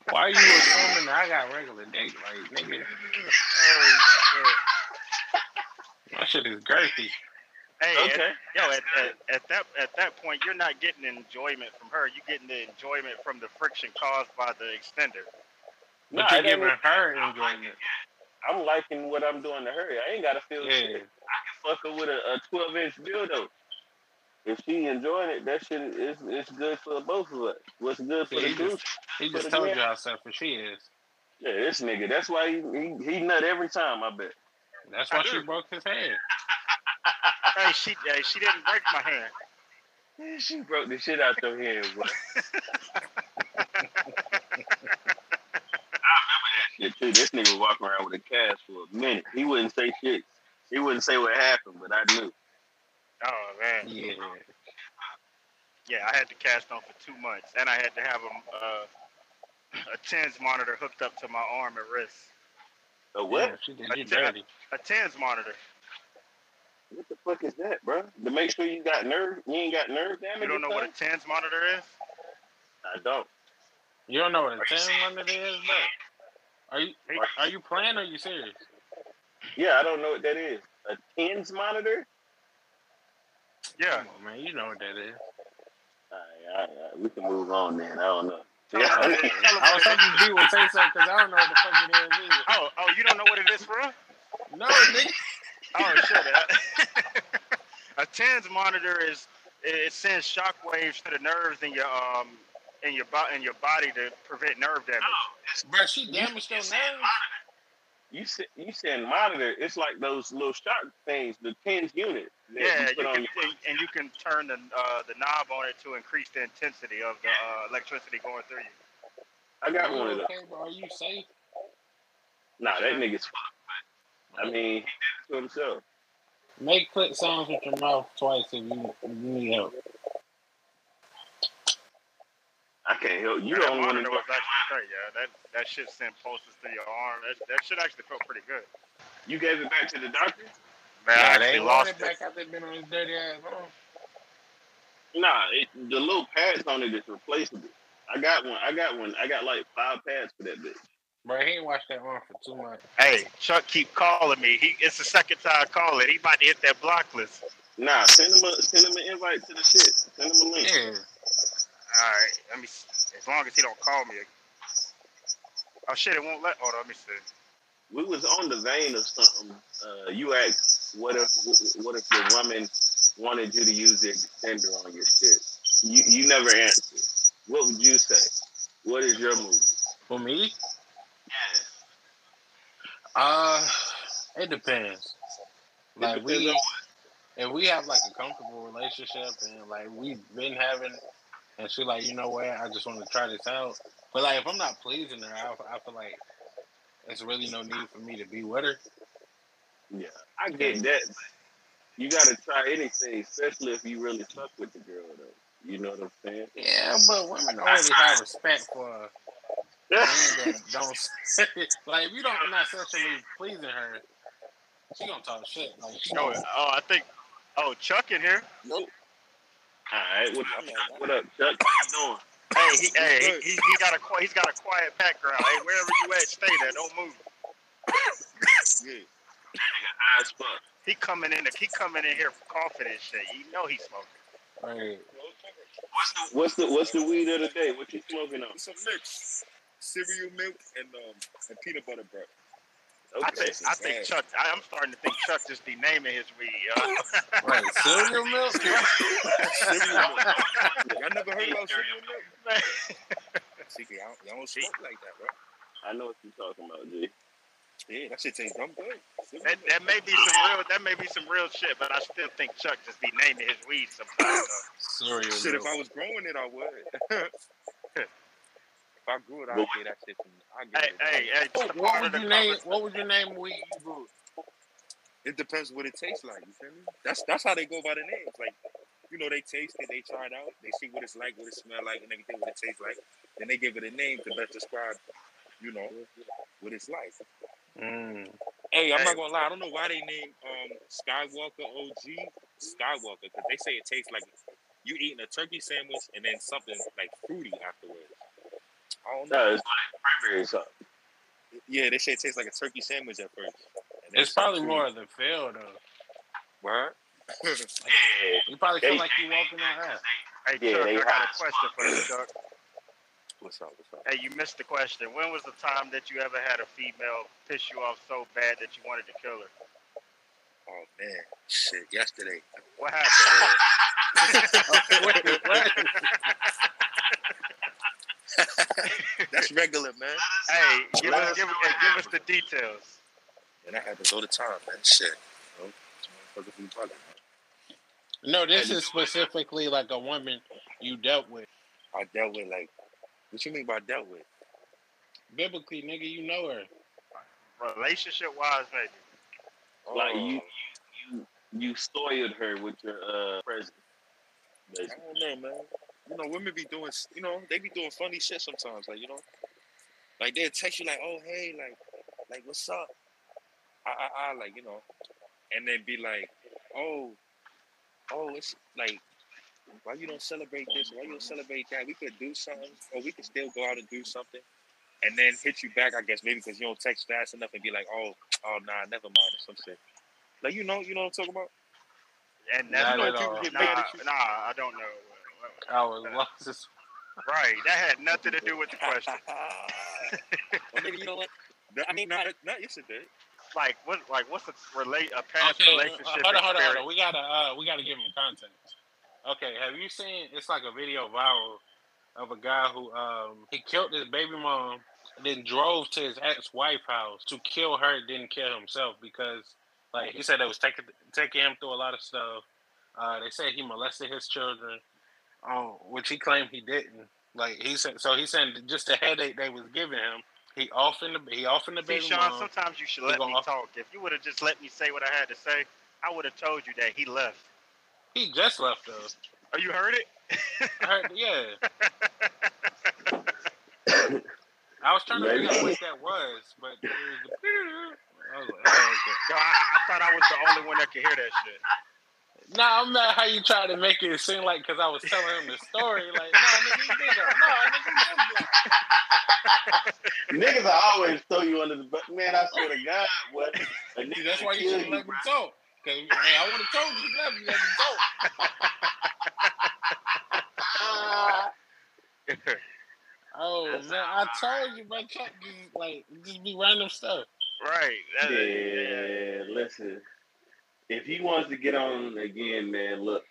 Why are you assuming that I got regular dick? Like, nigga, my shit is girthy. Hey, at- Okay. yo, at, at, at that at that point, you're not getting enjoyment from her. You're getting the enjoyment from the friction caused by the extender. But Nah, you're it ain't giving her I'm enjoyment. I'm liking what I'm doing to her. I ain't gotta feel Yeah. shit. I can fuck her with a, a 12 inch dildo. If she enjoying it, that shit is it's good for both of us. What's good for Yeah, the he dude? just- He just told man. you how selfish she is. Yeah, this nigga. That's why he, he he nut every time. I bet. That's why she broke his hand. Hey, she hey, she didn't break my hand. Yeah, she broke the shit out your head, boy. I remember shit too. This nigga walking around with a cast for a minute. He wouldn't say shit. He wouldn't say what happened, but I knew. Oh man, Yeah. yeah, I had to cast on for two months, and I had to have a uh, a TENS monitor hooked up to my arm and wrist. A what? Yeah, she did Like you that. dirty. A TENS monitor. What the fuck is that, bro? To make sure you got nerve, you ain't got nerve damage. You don't know what a? TENS monitor is? I don't. You don't know what a Are you ten serious? monitor is, bro? Are you are you playing or are you serious? Yeah, I don't know what that is. A tens monitor? Yeah. Come on, man. You know what that is. All right, all right, all right. We can move on then. I don't know. Yeah. I was hoping B would say something because I don't know what the fuck it is either. Oh, oh, you don't know what it is for real? No, nigga. Oh shit. a TENS monitor is it sends shock waves to the nerves in your um in your body in your body to prevent nerve damage. Bro, she damaged your nerves. You said you saying monitor? It's like those little shock things, the TENS unit. that Yeah, you you on can, your- and, and you can turn the uh, the knob on it to increase the intensity of the uh, electricity going through you. I got Are one of you those. okay, bro? Are you safe? Nah, that nigga's fucked. I mean, he did it to himself. Make click sounds with your mouth twice if you, if you need help. I can't help you. that Don't want to monitor know. was actually great, yeah. That that shit sent pulses through your arm. That, that shit actually felt pretty good. You gave it back to the doctor? Man, I actually lost it it. back after been on his dirty ass arm. Nah, it, the little pads on it is replaceable. I got one. I got one. I got like five pads for that bitch. Bro, he ain't watched that arm for two months. Hey, Chuck keep calling me. He it's the second time calling. He about to hit that block list. Nah, send him a send him an invite to the shit. Send him a link. Yeah. All right, let me. As long as he don't call me. Oh shit! It won't let. Hold on, let me see. We was on the vein of something. Uh, you asked, what if what if your woman wanted you to use the extender on your shit? You you never answered. What would you say? What is your move? For me, Yeah. uh, it depends. Like It depends we, on if we have like a comfortable relationship and like we've been having, and she like, you know what, I just want to try this out. But like, if I'm not pleasing her, I, I feel like it's really no need for me to be with her. Yeah, I get that. You gotta try anything, especially if you really fuck with the girl, though. You know what I'm saying? Yeah, but women don't really have respect for a man that don't like if you don't not sexually pleasing her, she gonna talk shit. Like Oh, oh, I think. Oh, Chuck in here. Nope. All right, what, what up, Chuck? How you Hey, he, hey, he, he, he got a he's got a quiet background. Hey, wherever you at, stay there. Don't move. doing? Good. High as fuck. He coming in. He coming in here coughing and shit. You know he's smoking. right. What's the what's the what's the weed of the day? What you smoking on? It's a mix. Cereal milk and um and peanut butter bread. I think I think. Chuck. I, I'm starting to think Chuck just be naming his weed. yo. Right. Cereal milk? Cereal milk. Y'all never heard about cereal milk? Man. See, y'all, y'all don't smoke like that, bro. I know what you're talking about, G. Yeah, that shit tastes dumb good. That, that may be some real. That may be some real shit, but I still think Chuck just be naming his weed sometimes. though. Cereal Shit, if. I was growing it, I would. if I grew it, I'd get that shit from. I'd get Hey, it. hey, hey! What, just a what part would of name? conversation. What would you name weed you grew? It depends what it tastes like. You feel me? That's that's how they go by the names. Like, you know, they taste it, they try it out, they see what it's like, what it smell like, and everything, what it tastes like. Then they give it a name to best describe, you know, what it's like. Mm. Hey, I'm Hey. not gonna lie. I don't know why they named um, Skywalker OG Skywalker because they say it tastes like you eating a turkey sandwich and then something like fruity afterwards. I don't know. No, it's like cranberry sauce. Yeah, they say it tastes like a turkey sandwich at first. And It's probably something more of the feel though. fruity. Word? Yeah. You probably feel They- like you walking on air. Hey, Yeah, Chuck, they I got a question for you, Chuck. What's up? What's up? Hey, you missed the question. When was the time that you ever had a female piss you off so bad that you wanted to kill her? Oh man, shit! Yesterday. What happened? Wait, what? That's regular, man. hey, give us, give, hey, give us the details. And that happens all the time, man. Shit. You know, these motherfuckers be man. No, this is specifically like a woman you dealt with. I dealt with like, what you mean by dealt with? Biblically, nigga, you know her. Relationship wise, maybe. Like Oh, you, you, you soiled her with your uh presence. I don't know, man. You know, women be doing, you know, they be doing funny shit sometimes. Like, you know, like they'll text you like, "Oh, hey, like, like, what's up?" I, I, I, like, you know, and then be like, "Oh, oh, it's like, why you don't celebrate this? Why you don't celebrate that? We could do something, or we could still go out and do something." And then hit you back, I guess, maybe because you don't text fast enough, and be like, "Oh, oh, nah, never mind," or some shit. Like, you know, you know what I'm talking about? And Not that's at nah, all. get nah, mad at you. nah, I don't know. I was lost. as- Right. That had nothing to do with the question. well, maybe you know what? I mean, not not yesterday. Like what? Like what's a relate a past Okay, uh, relationship hold on, hold on, hold on. We gotta, uh, we gotta give him context. Okay, have you seen? It's like a video viral of a guy who um he killed his baby mom and then drove to his ex-wife house to kill her, didn't kill himself because like he said it was taking taking him through a lot of stuff. Uh, they said he molested his children, um, which he claimed he didn't. Like he said, so he said just the headache they was giving him. He off in the he off in the See, baby Sean, mom. sometimes you should He let gonna me off- talk. If you would have just let me say what I had to say, I would have told you that he left. He just left us. Oh, you heard it? I heard, yeah. I was trying to figure out what that was, but it was the, I was like, oh, okay. Yo, I, I thought I was the only one that could hear that shit. Nah, I'm not how you try to make it seem like because I was telling him the story. Like, no, nigga, you did that. No, nigga, you did that. Niggas I always throw you under the bus. Man, I swear to God, what? A nigga That's why you kill should let me talk. Cause man, I would have told you to let me let me talk. Oh That's man, I told you, man. Chuck just like just be random stuff. right. That, Yeah, listen. If he wants to get on again, man, look,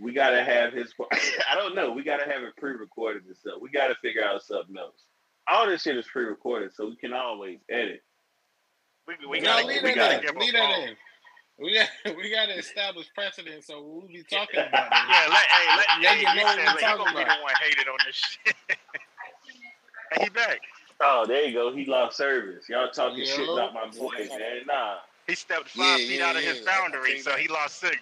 we gotta have his. I don't know. We gotta have it pre-recorded and stuff. We gotta figure out something else. All this shit is pre-recorded, so we can always edit. We, we no, gotta, leave we that gotta in. give Leave that in. We got we got to establish precedent, so we'll be talking about this. Yeah, let, hey, let, Let hey, me know what listen, we're he talking gonna be about. the one hated on this shit. hey, he back. Oh, there you go. He lost service. Y'all talking Yeah. shit about my boy, man. Nah. He stepped five Yeah, feet yeah, out of his yeah. I boundary, so he lost signal.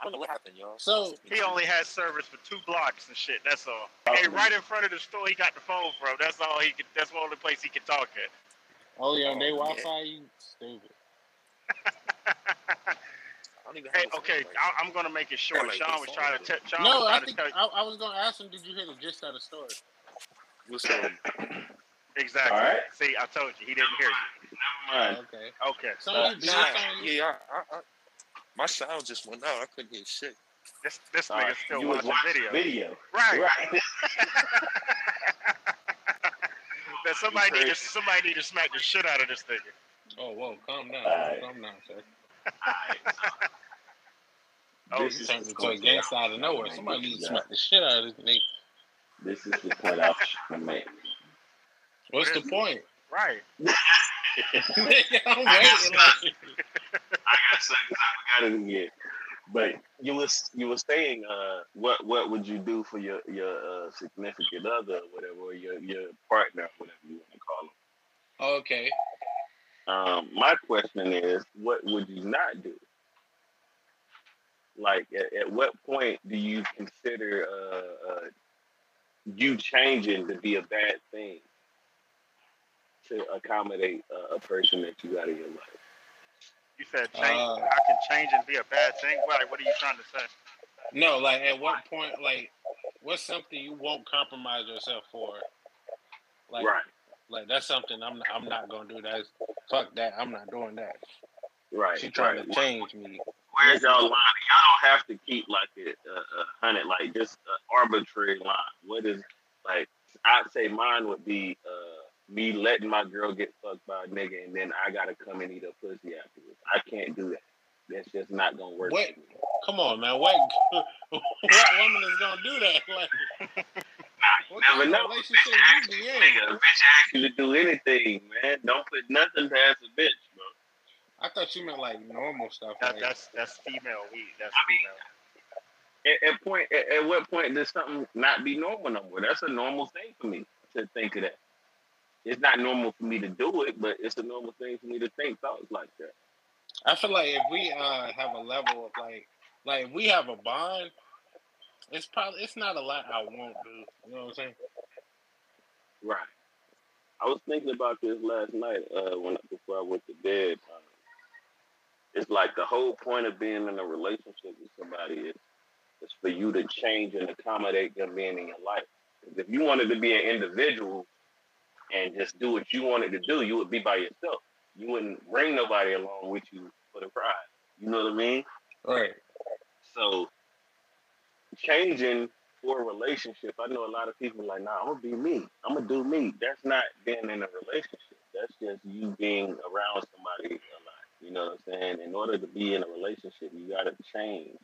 I don't know what happened, y'all. So- He only had service for two blocks and shit. That's all. Oh. Hey, right in front of the store, he got the phone from. That's all he could. That's the only place he can talk at. Oh yeah, on their Oh, yeah. Wi-Fi, you stupid. I don't even Hey, okay, right I, I'm gonna make it short. Like Sean was trying to. thing. T- Sean No, was I trying think to I, I was gonna ask him. Did you hear the gist of the story? now. What's the exactly. All right. See, I told you he didn't hear you. Mind. Okay. Okay, So Uh, you did Nah, something. yeah, I, I, I, my sound just went out. I couldn't hear shit. this this All nigga right. still You watching watching video. Video. Right. Right. that somebody need to somebody need to smack the shit out of this nigga. Oh whoa, calm down, Alright. calm down, sir. Oh, This You is turned the into a point gangster out of nowhere. I'm Somebody needs to smack the shit out of this nigga. This is the point I was trying to make. What's the point? Right. Nigga, I'm waiting. Like, I got something I forgot it again. But you was you were saying uh what what would you do for your your uh, significant other or whatever or your your partner whatever you want to call them. okay. Um, my question is, what would you not do? Like, at, at what point do you consider uh, uh, you changing to be a bad thing to accommodate uh, a person that you got in your life? You said change. Uh, I can change and be a bad thing. Like, what are you trying to say? No, like at what point, like, what's something you won't compromise yourself for? Like, right, like that's something I'm not, I'm not gonna do. That fuck that. I'm not doing that. right. She trying right. to change me. Where's y'all line? Y'all don't have to keep like a, a, a hundred, like just an arbitrary line. What is like? I'd say mine would be uh, me letting my girl get fucked by a nigga, and then I gotta come and eat a pussy afterwards. I can't do that. That's just not gonna work. What? Come on, man. What what woman is gonna do that? Like, what Never kind know. of A relationship bitch you ask be you, in? nigga, a bitch ask you to do anything, man. Don't put nothing past a bitch, bro. I thought you meant like normal stuff. That, Like, that's that's female. We that's female. At, at point, at, at what point does something not be normal no more? That's a normal thing for me to think of that. It's not normal for me to do it, but it's a normal thing for me to think thoughts like that. I feel like if we uh have a level of like, like if we have a bond, it's probably it's not a lot I won't do. You know what I'm saying? Right. I was thinking about this last night uh, when before I went to bed. Um, it's like the whole point of being in a relationship with somebody is, is for you to change and accommodate them being in your life. if you wanted to be an individual and just do what you wanted to do, you would be by yourself. You wouldn't bring nobody along with you for the ride. You know what I mean? Right. So changing for a relationship, I know a lot of people like, nah, I'm gonna be me. I'm gonna do me. That's not being in a relationship. That's just you being around somebody a lot. You know what I'm saying? In order to be in a relationship, you gotta change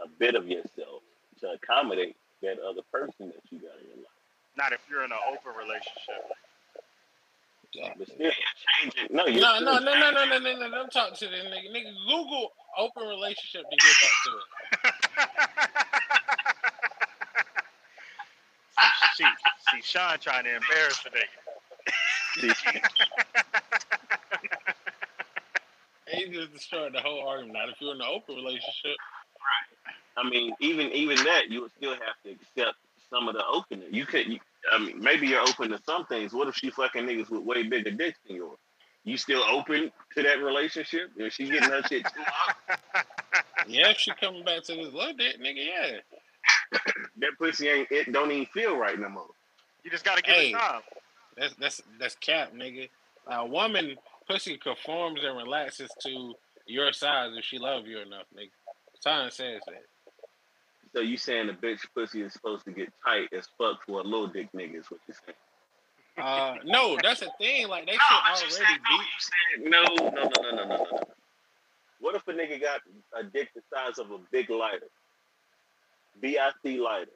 a bit of yourself to accommodate that other person that you got in your life. Not if you're in an open relationship. But still, you're. No, No, no, no, no, no, no, no, no. Don't talk to this nigga. Nigga, Google open relationship to get back to it. see, see, Sean trying to embarrass the nigga. He just destroyed the whole argument. Not if you're in an open relationship. Right. I mean, even even that, you would still have to accept some of the opening. You could, you, I mean, maybe you're open to some things. What if she fucking niggas with way bigger dicks than yours? You still open to that relationship? If she getting her shit too up, Yeah, if she coming back to this love dick, nigga, yeah. that pussy ain't it don't even feel right no more. You just gotta give Hey. it time. That's that's that's cap, nigga. A woman pussy conforms and relaxes to your size if she love you enough, nigga. Science says that. So you saying the bitch pussy is supposed to get tight as fuck for a little dick nigga is what you're saying? Uh, no, that's the thing. Like they No, should but you already said no. be. You said no, no, no, no, no, no, no, no. What if a nigga got a dick the size of a big lighter? BIC lighter.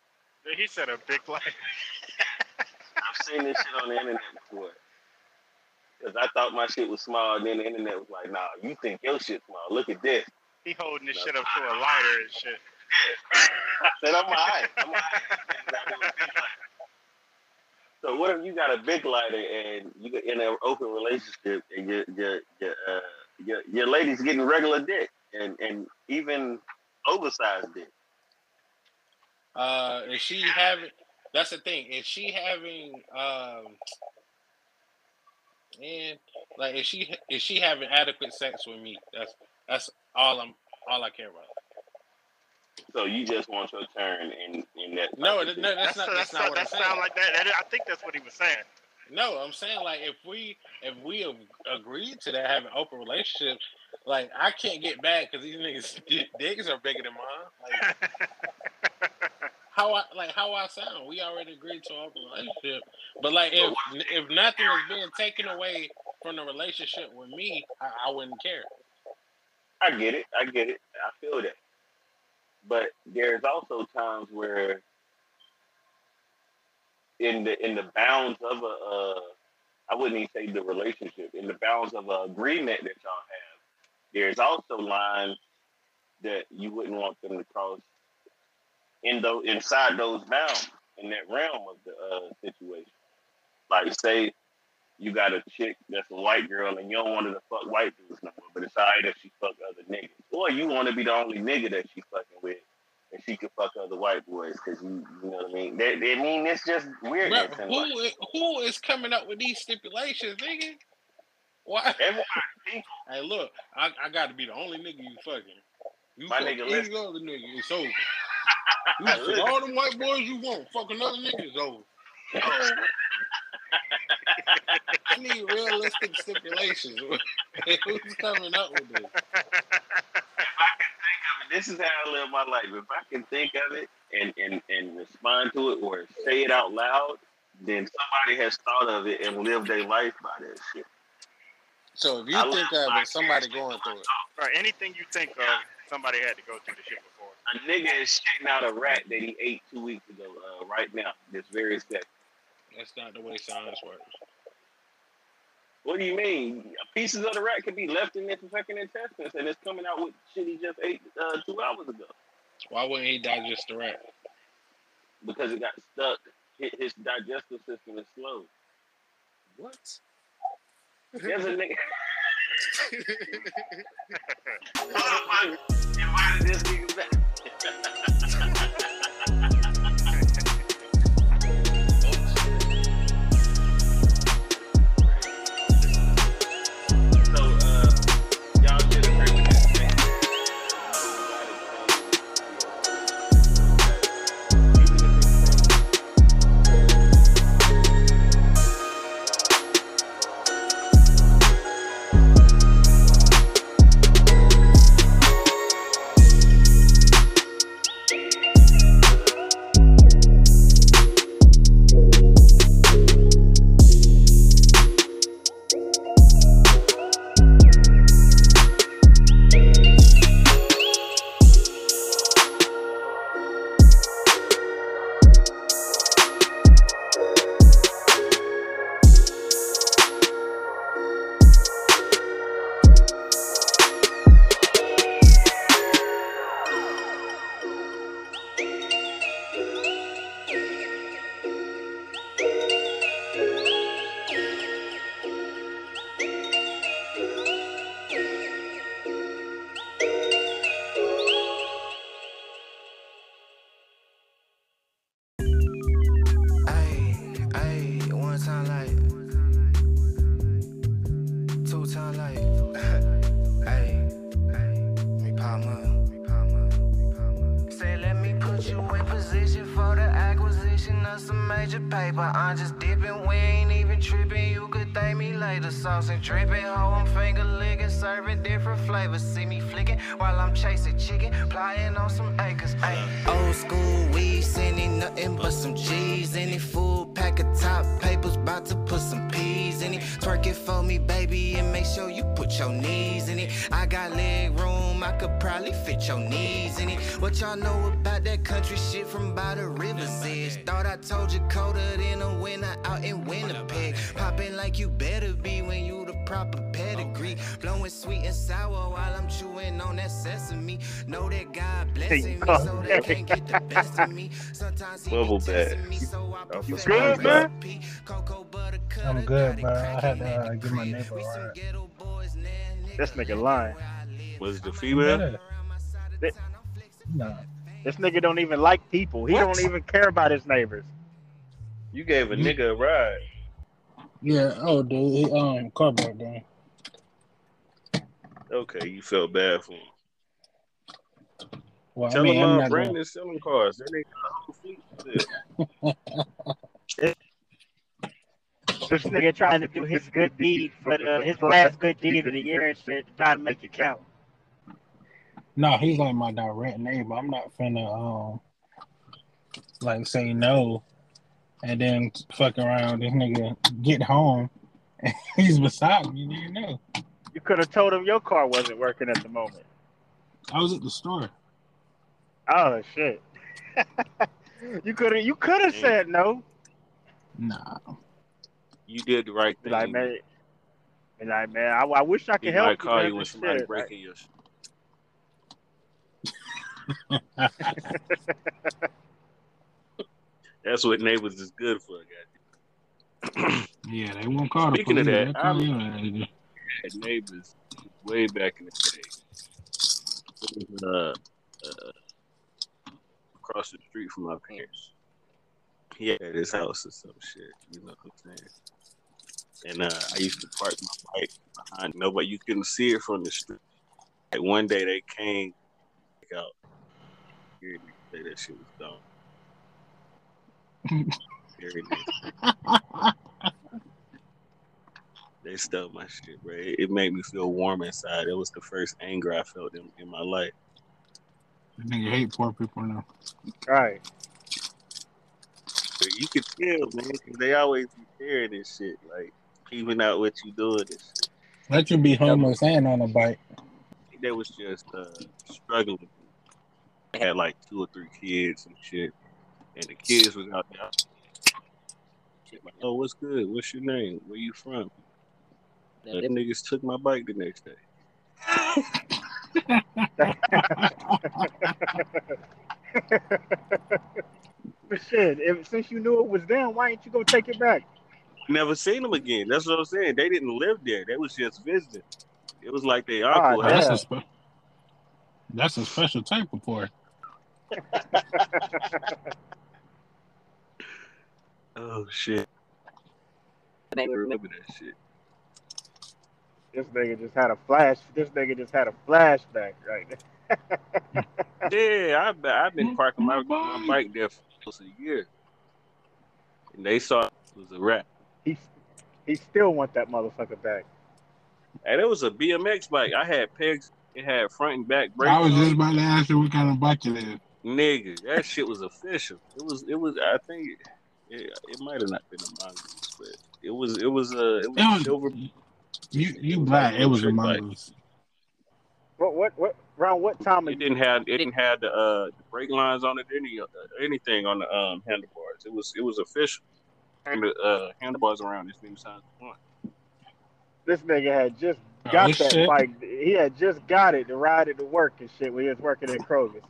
He said a big light. I've seen this shit on the internet before. Cause I thought my shit was small, and then the internet was like, "Nah, you think your shit small? Look at this." He holding this shit up to a lighter and shit. I said, "I'm alright. I'm alright." So what if you got a big lighter and you in an open relationship and your your your uh, your, your lady's getting regular dick and and even oversized dick? Uh, is she having? That's the thing. Is she having? Um, and like, is she is she having adequate sex with me? That's that's all I'm all I care about. So you just want your turn in in that. No, type of no, thing. that's not that's not what I'm that saying. sound like that. that. I think that's what he was saying. No, I'm saying like if we if we have agreed to that having open relationships, like I can't get back because these niggas dicks are bigger than mine. Like how I like how I sound. We already agreed to an open relationship, but like if if nothing is being taken away from the relationship with me, I, I wouldn't care. I get it. I get it. I feel that. But there's also times where in the in the bounds of a uh, I wouldn't even say the relationship, in the bounds of an agreement that y'all have, there's also lines that you wouldn't want them to cross in those inside those bounds in that realm of the uh, situation. Like say you got a chick that's a white girl and you don't want her to fuck white dudes no more, but it's alright if she fuck other niggas. Or you want to be the only nigga that she fucking with and she can fuck other white boys because you, you know what I mean? They, I mean, it's just weirdness. Who life. is, who is coming up with these stipulations, nigga? Why? Everybody, Hey, look, I, I got to be the only nigga you fucking. You My fuck nigga, any listen. other nigga, it's over. You fuck all them white boys you want, fuck another nigga, it's over. I need realistic stipulations. Who's coming up with this? If I can think of it, this is how I live my life. If I can think of it and, and, and respond to it or say it out loud, then somebody has thought of it and lived their life by that shit. So if you I think of it, somebody going through it. Right, anything you think of, somebody had to go through the shit before. A nigga is shitting out a rat that he ate two weeks ago, uh, right now, this very second. That's not the way science works. What do you mean? Pieces of the rat could be left in his fucking intestines and it's coming out with shit he just ate uh, two hours ago Why wouldn't he digest the rat? because it got stuck. His, his digestive system is slow. What? There's a nigga. Somebody invited this nigga back. fit your knees in it. What y'all know about that country shit from by the river's edge? Thought I told you colder than a winter out in Winnipeg. Popping like you better be when you the proper pedigree. Blowing sweet and sour while I'm chewing on that sesame. Know that God blessing me so they can't get the best of me. Sometimes he Bubble be testing me, so I You put good, my man? recipe. Cocoa butter cutter, I'm good, got bro. I had to uh, the give my neighbor We a some ride. ghetto boys, now, This nigga lying. Was it the female? Yeah. Nah. This nigga don't even like people. He What? don't even care about his neighbors. You gave a You- nigga a ride. Yeah. Oh, dude. He, um, car broke down. Okay, you felt bad for him. Well, Tell I mean, him I'm uh, not Brandon selling cars. Then they got a whole fleet. This nigga trying to do his good deed for uh, his last good deed of the year and shit, trying to make it count. No, he's like my direct neighbor. I'm not finna um, like say no, and then fuck around. This nigga get home, and he's beside me. You know, You could have told him your car wasn't working at the moment. I was at the store. Oh shit. you could have you could have Damn. said no. Nah. You did the right thing. like man, be like man, I, I wish I he could help might you. call man, you when but somebody shit, breaking your shit. That's what neighbors is good for. Yeah, they won't call the Speaking of that, I'm- Had neighbors way back in the day. Uh, uh, across the street from my parents. He had his house or some shit. You know what I'm saying? And uh, I used to park my bike behind nobody. You couldn't see it from the street. Like one day they came like, out. Here they say that shit was dumb. Here it is. They stole my shit, bro. It, it made me feel warm inside. It was the first anger I felt in, in my life. Nigga hate poor people now. Right. But you can tell, man, 'cause they always be sharing this shit, like peeping out what you doing and shit. Let you be homeless and on a bike. They was just uh, struggling. They had like two or three kids and shit, and the kids was out there. Shit like, oh, what's good? What's your name? Where you from? Uh, them niggas took my bike the next day. But shit, if, since you knew it was them, why ain't you go take it back? Never seen them again. That's what I'm saying. They didn't live there. They was just visiting. It was like they Ah, uncle yeah. had That's a spe- that's a special type of poor. Oh shit. I remember that shit. This nigga just had a flash. This nigga just had a flashback right there. Yeah, I've been, I've been parking my, my bike there for almost a year. And they saw it was a wrap. He he still want that motherfucker back. And it was a BMX bike. I had pegs. It had front and back brakes. I was just about to ask you what kind of bike it is. Nigga, that shit was official. It was. It was. I think it, it might have not been a mongoose, but it was. It was a. It was, It was- silver. You you black. It was a trick bike. mongoose. What what what around what time? It didn't have. It didn't have the uh the brake lines on it. Any uh, anything on the um handlebars. It was. It was official. And the uh, handlebars around this new size one. This nigga had just Oh, got this that shit. bike. He had just got it to ride it to work and shit when he was working at Kroger.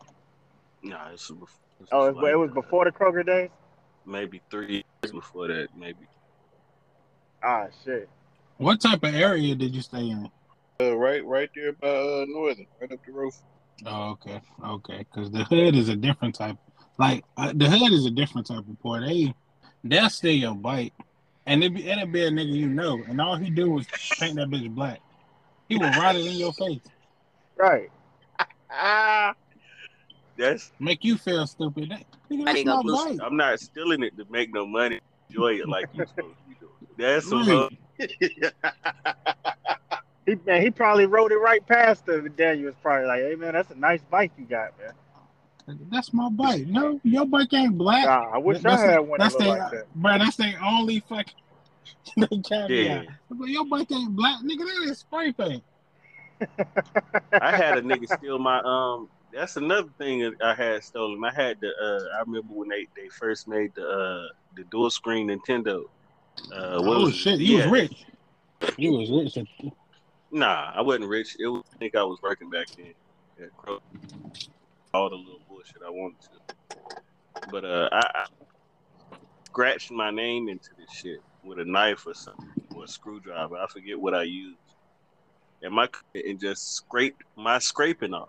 Nah, this was. Oh, it, like, it was before the Kroger days. maybe three years before that. Maybe. Ah shit. What type of area did you stay in? Uh, right, right there by uh, Northern, right up the road. Oh, okay, okay. Because the hood is a different type. Like uh, the hood is a different type of poor. They they'll steal your bike, and it'd be it'll be a nigga you know, and all he do is paint that bitch black. He will ride it in your face. Right. That's Make you feel stupid. That, nigga, I that's ain't my gonna lose- bike. I'm not stealing it to make no money. Enjoy it like you supposed to be doing. That's some Right. He man, he probably rode it right past the Daniel was probably like, "Hey man, that's a nice bike you got, man." That's my bike. No, your bike ain't black. Nah, I wish That's I had the- one that that's looked the, like that. Bro, that's the only fucking caveat. Yeah. But your bike ain't black, nigga. That is spray paint. I had a nigga steal my um. That's another thing I had stolen. I had the uh. I remember when they, they first made the uh the dual screen Nintendo. Uh, what oh was shit, you Yeah. was rich. You was rich. Nah, I wasn't rich. It was, I think I was working back then. All the little bullshit I wanted to. But uh, I, I scratched my name into this shit with a knife or something or a screwdriver. I forget what I used. And my and just scraped my scraping off.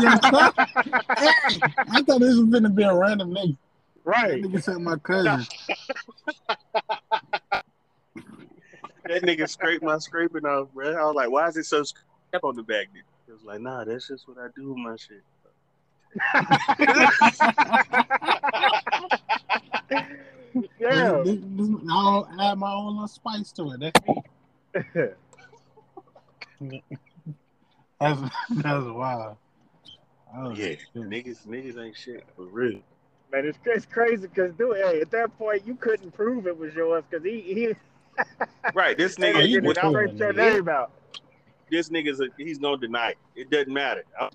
Yeah, hey, I thought this was gonna be a random nigga. Right. That nigga said my cousin. That nigga scraped my scraping off, bro. I was like, why is it so scrap on the back? It was like, nah, that's just what I do with my shit. Yeah. This- this- I'll add my own little spice to it. That's me. That's that's wild. Oh, Yeah, shit. niggas, niggas ain't shit for real. Man, it's, it's crazy because, dude, hey, at that point, you couldn't prove it was yours because he, he, Right, this they nigga, you didn't can without, prove your name out. this nigga's a, he's gonna deny it. It doesn't matter. I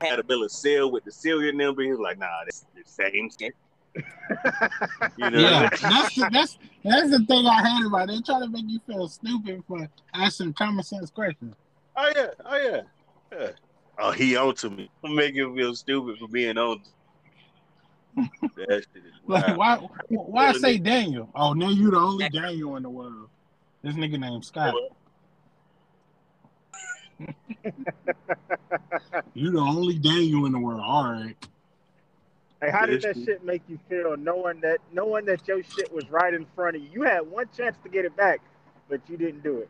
had a bill of sale with the serial number. He was like, nah, that's the same shit. You know, Yeah, that's the, that's that's the thing I hate about it. They try to make you feel stupid for asking common sense questions. oh yeah, oh yeah, yeah. Oh, he on to me. I'm making him feel stupid for being on. that shit is Like, wild. why why say Daniel? Oh, no, you the only Daniel in the world. This nigga named Scott. You the only Daniel in the world. All right. Hey, how did that shit make you feel knowing that knowing that your shit was right in front of you? You had one chance to get it back, but you didn't do it.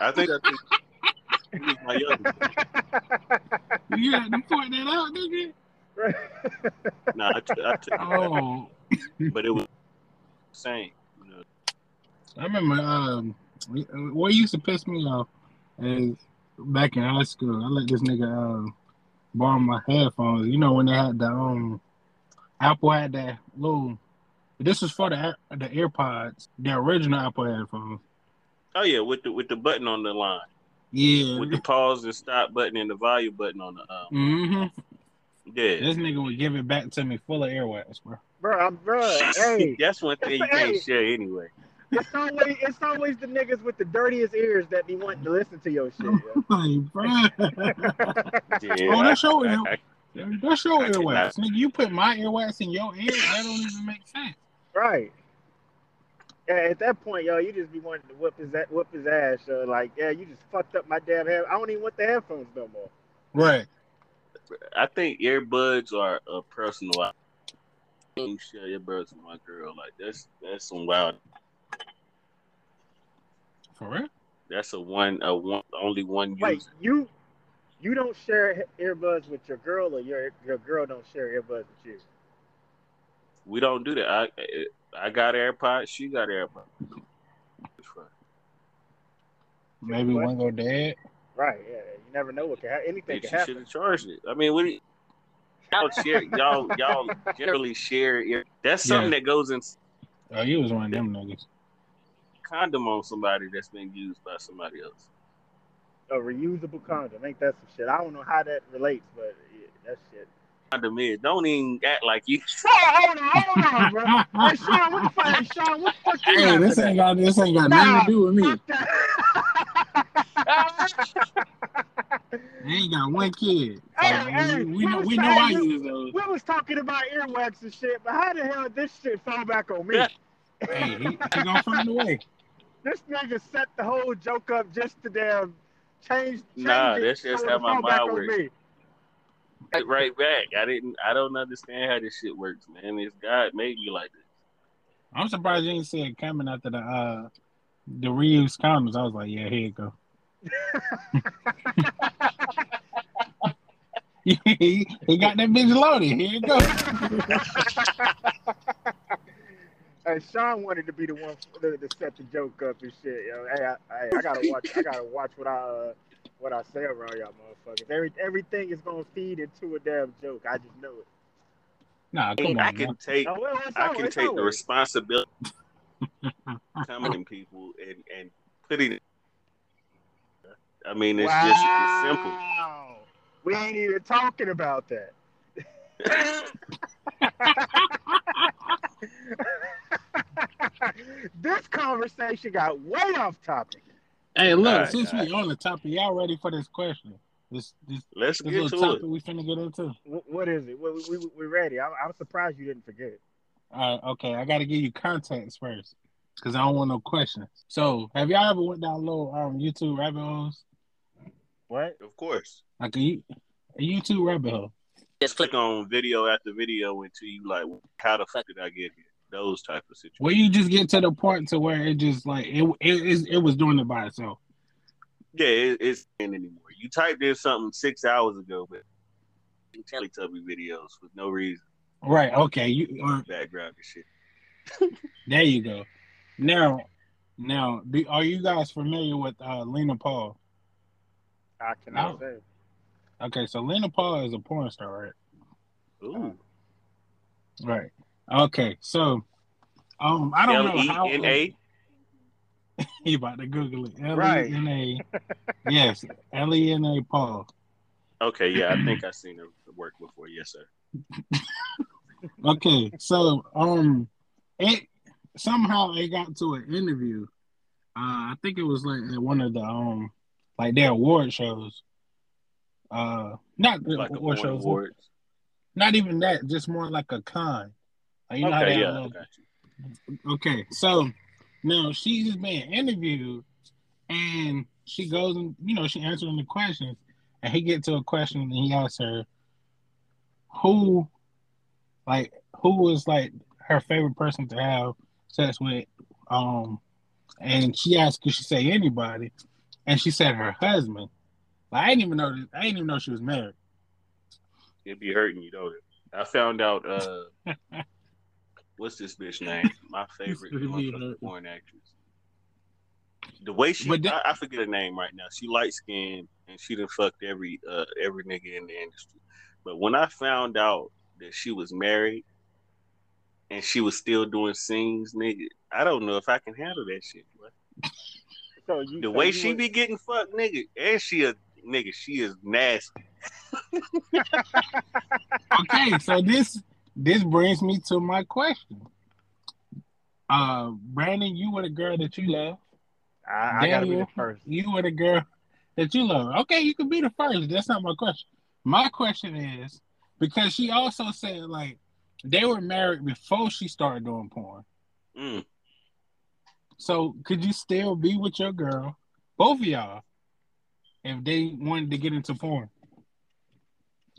I think I think my youngest. You had to point that out, nigga. Nah, I, t- I t- Oh, but it was the same. You know, I remember um, what used to piss me off is back in high school. I let this nigga um, borrow my headphones. You know when they had the um, Apple had that little. This is for the the AirPods, the original Apple headphones. oh yeah, with the with the button on the line, Yeah. with the pause and stop button and the volume button on the um. hmm Yeah, This nigga would give it back to me full of earwax, bro. bro, I'm bro. Hey, that's one thing you Hey. can't share anyway. it's always it's always the niggas with the dirtiest ears that be wanting to listen to your shit. yo. Like, bro. Yeah, Oh, that's I- your I- I- That's your I cannot- earwax. Nigga, you put my earwax in your ear, that don't even make sense. Right. Yeah, at that point, yo, you just be wanting to whip his a- whip his ass. Yo. Like, yeah, you just fucked up my damn head. I don't even want the headphones no more. Right. I think earbuds are a personal. You share earbuds with my girl. Like that's that's some wild. For real? That's a one a one only one Wait, user. you you don't share earbuds with your girl, or your your girl don't share earbuds with you? We don't do that. I I got AirPods. She got AirPods. Maybe What? one go dead. Right. Yeah. You never know what can happen. Anything Bitch, can you happen. should have charged it. I mean, what do you, y'all share? Y'all y'all generally share. Ear, that's something that goes in Oh, you was one of them niggas. condom on somebody that's been used by somebody else. A reusable condom. Ain't that some shit? I don't know how that relates, but yeah, that shit. Condom is. Don't even act like you. hold on, hold on, bro. Hey, Sean, what the fuck? Hey, Sean, what the fuck you Hey, laughing this ain't got this ain't got Nah, nothing to do with me. I ain't got one kid. Hey, So, hey, we, we know what we know I that? use those. we was talking about earwax and shit, but how the hell this shit fall back on me? Hey, he, he gonna find a way. This nigga set the whole joke up just to damn change. change Nah, it that's just how my mind works. Right- right back. I didn't. I don't understand how this shit works, man. It's God made me like this. I'm surprised you didn't see it coming after the uh the reused condoms. I was like, yeah, here you go. he, he got that bitch loaded. Here you go. Hey, Sean wanted to be the one to, to set the joke up and shit. Yo, hey, I, hey, I gotta watch. I gotta watch what I uh, what I say around y'all motherfuckers. Every everything is gonna feed into a damn joke. I just know it. Nah, come I on, can man. take Oh, well, it's I can it's take the always- responsibility of coming in people and and putting it. I mean, it's just it's simple. We ain't even talking about that. this conversation got way off topic. Hey, look, Alright, since alright. we on the topic, y'all ready for this question? This this, Let's this get little to topic it. we finna get into. Wh- what is it? We, we, we ready. I'm, I'm surprised you didn't forget. All right, okay, I got to give you context first because I don't want no questions. So, have y'all ever went down little um YouTube rabbit holes, What? Of course. like a, You- a YouTube rabbit hole? Just click on video after video until you like, how the fuck did I get here? Those type of situations. Where you just get to the point to where it just like it it, it, it was doing it by itself. Yeah, it, it's in anymore. You typed in something six hours ago, but Teletubby videos with no reason, Right. Okay. You or, background and shit. there you go. Now, now, do, are you guys familiar with uh, Lena Paul? I cannot No. say. Okay, so Lena Paul is a porn star, right? Ooh, Right. Okay, so um, I don't L know E how N A. he about to Google it. L Right. E N A. Yes, L E N A Paul. Okay, yeah, I think I've seen her work before. Yes, sir. Okay, so um, it somehow it got to an interview. Uh, I think it was like at one of the um, like their award shows. Uh, not Like award shows. awards. Not even that. Just more like a con. Like, you know Okay, yeah, got. Okay, so now she's being interviewed, and she goes and you know she answering the questions, and he get to a question and he asks her, who, like, who was like her favorite person to have sex with, um, and she asked could she say anybody, and she said her husband. Like, I didn't even know. This, I didn't even know she was married. It'd be hurting you, don't? I found out. uh What's this bitch name? My favorite It'd be motherfucking hurting. porn actress. The way she, But that- I, I forget her name right now. She light skinned and she done fucked every uh every nigga in the industry. But when I found out that she was married and she was still doing scenes, nigga, I don't know if I can handle that shit. So you The so way you she would- be getting fucked, nigga, and she a nigga, she is nasty. okay, so this this brings me to my question. Uh, Brandon, you were the girl that you love. I, I gotta be the first. You were the girl that you love. Okay, you can be the first. That's not my question. My question is because she also said like they were married before she started doing porn. Mm. So could you still be with your girl, both of y'all, if they wanted to get into porn?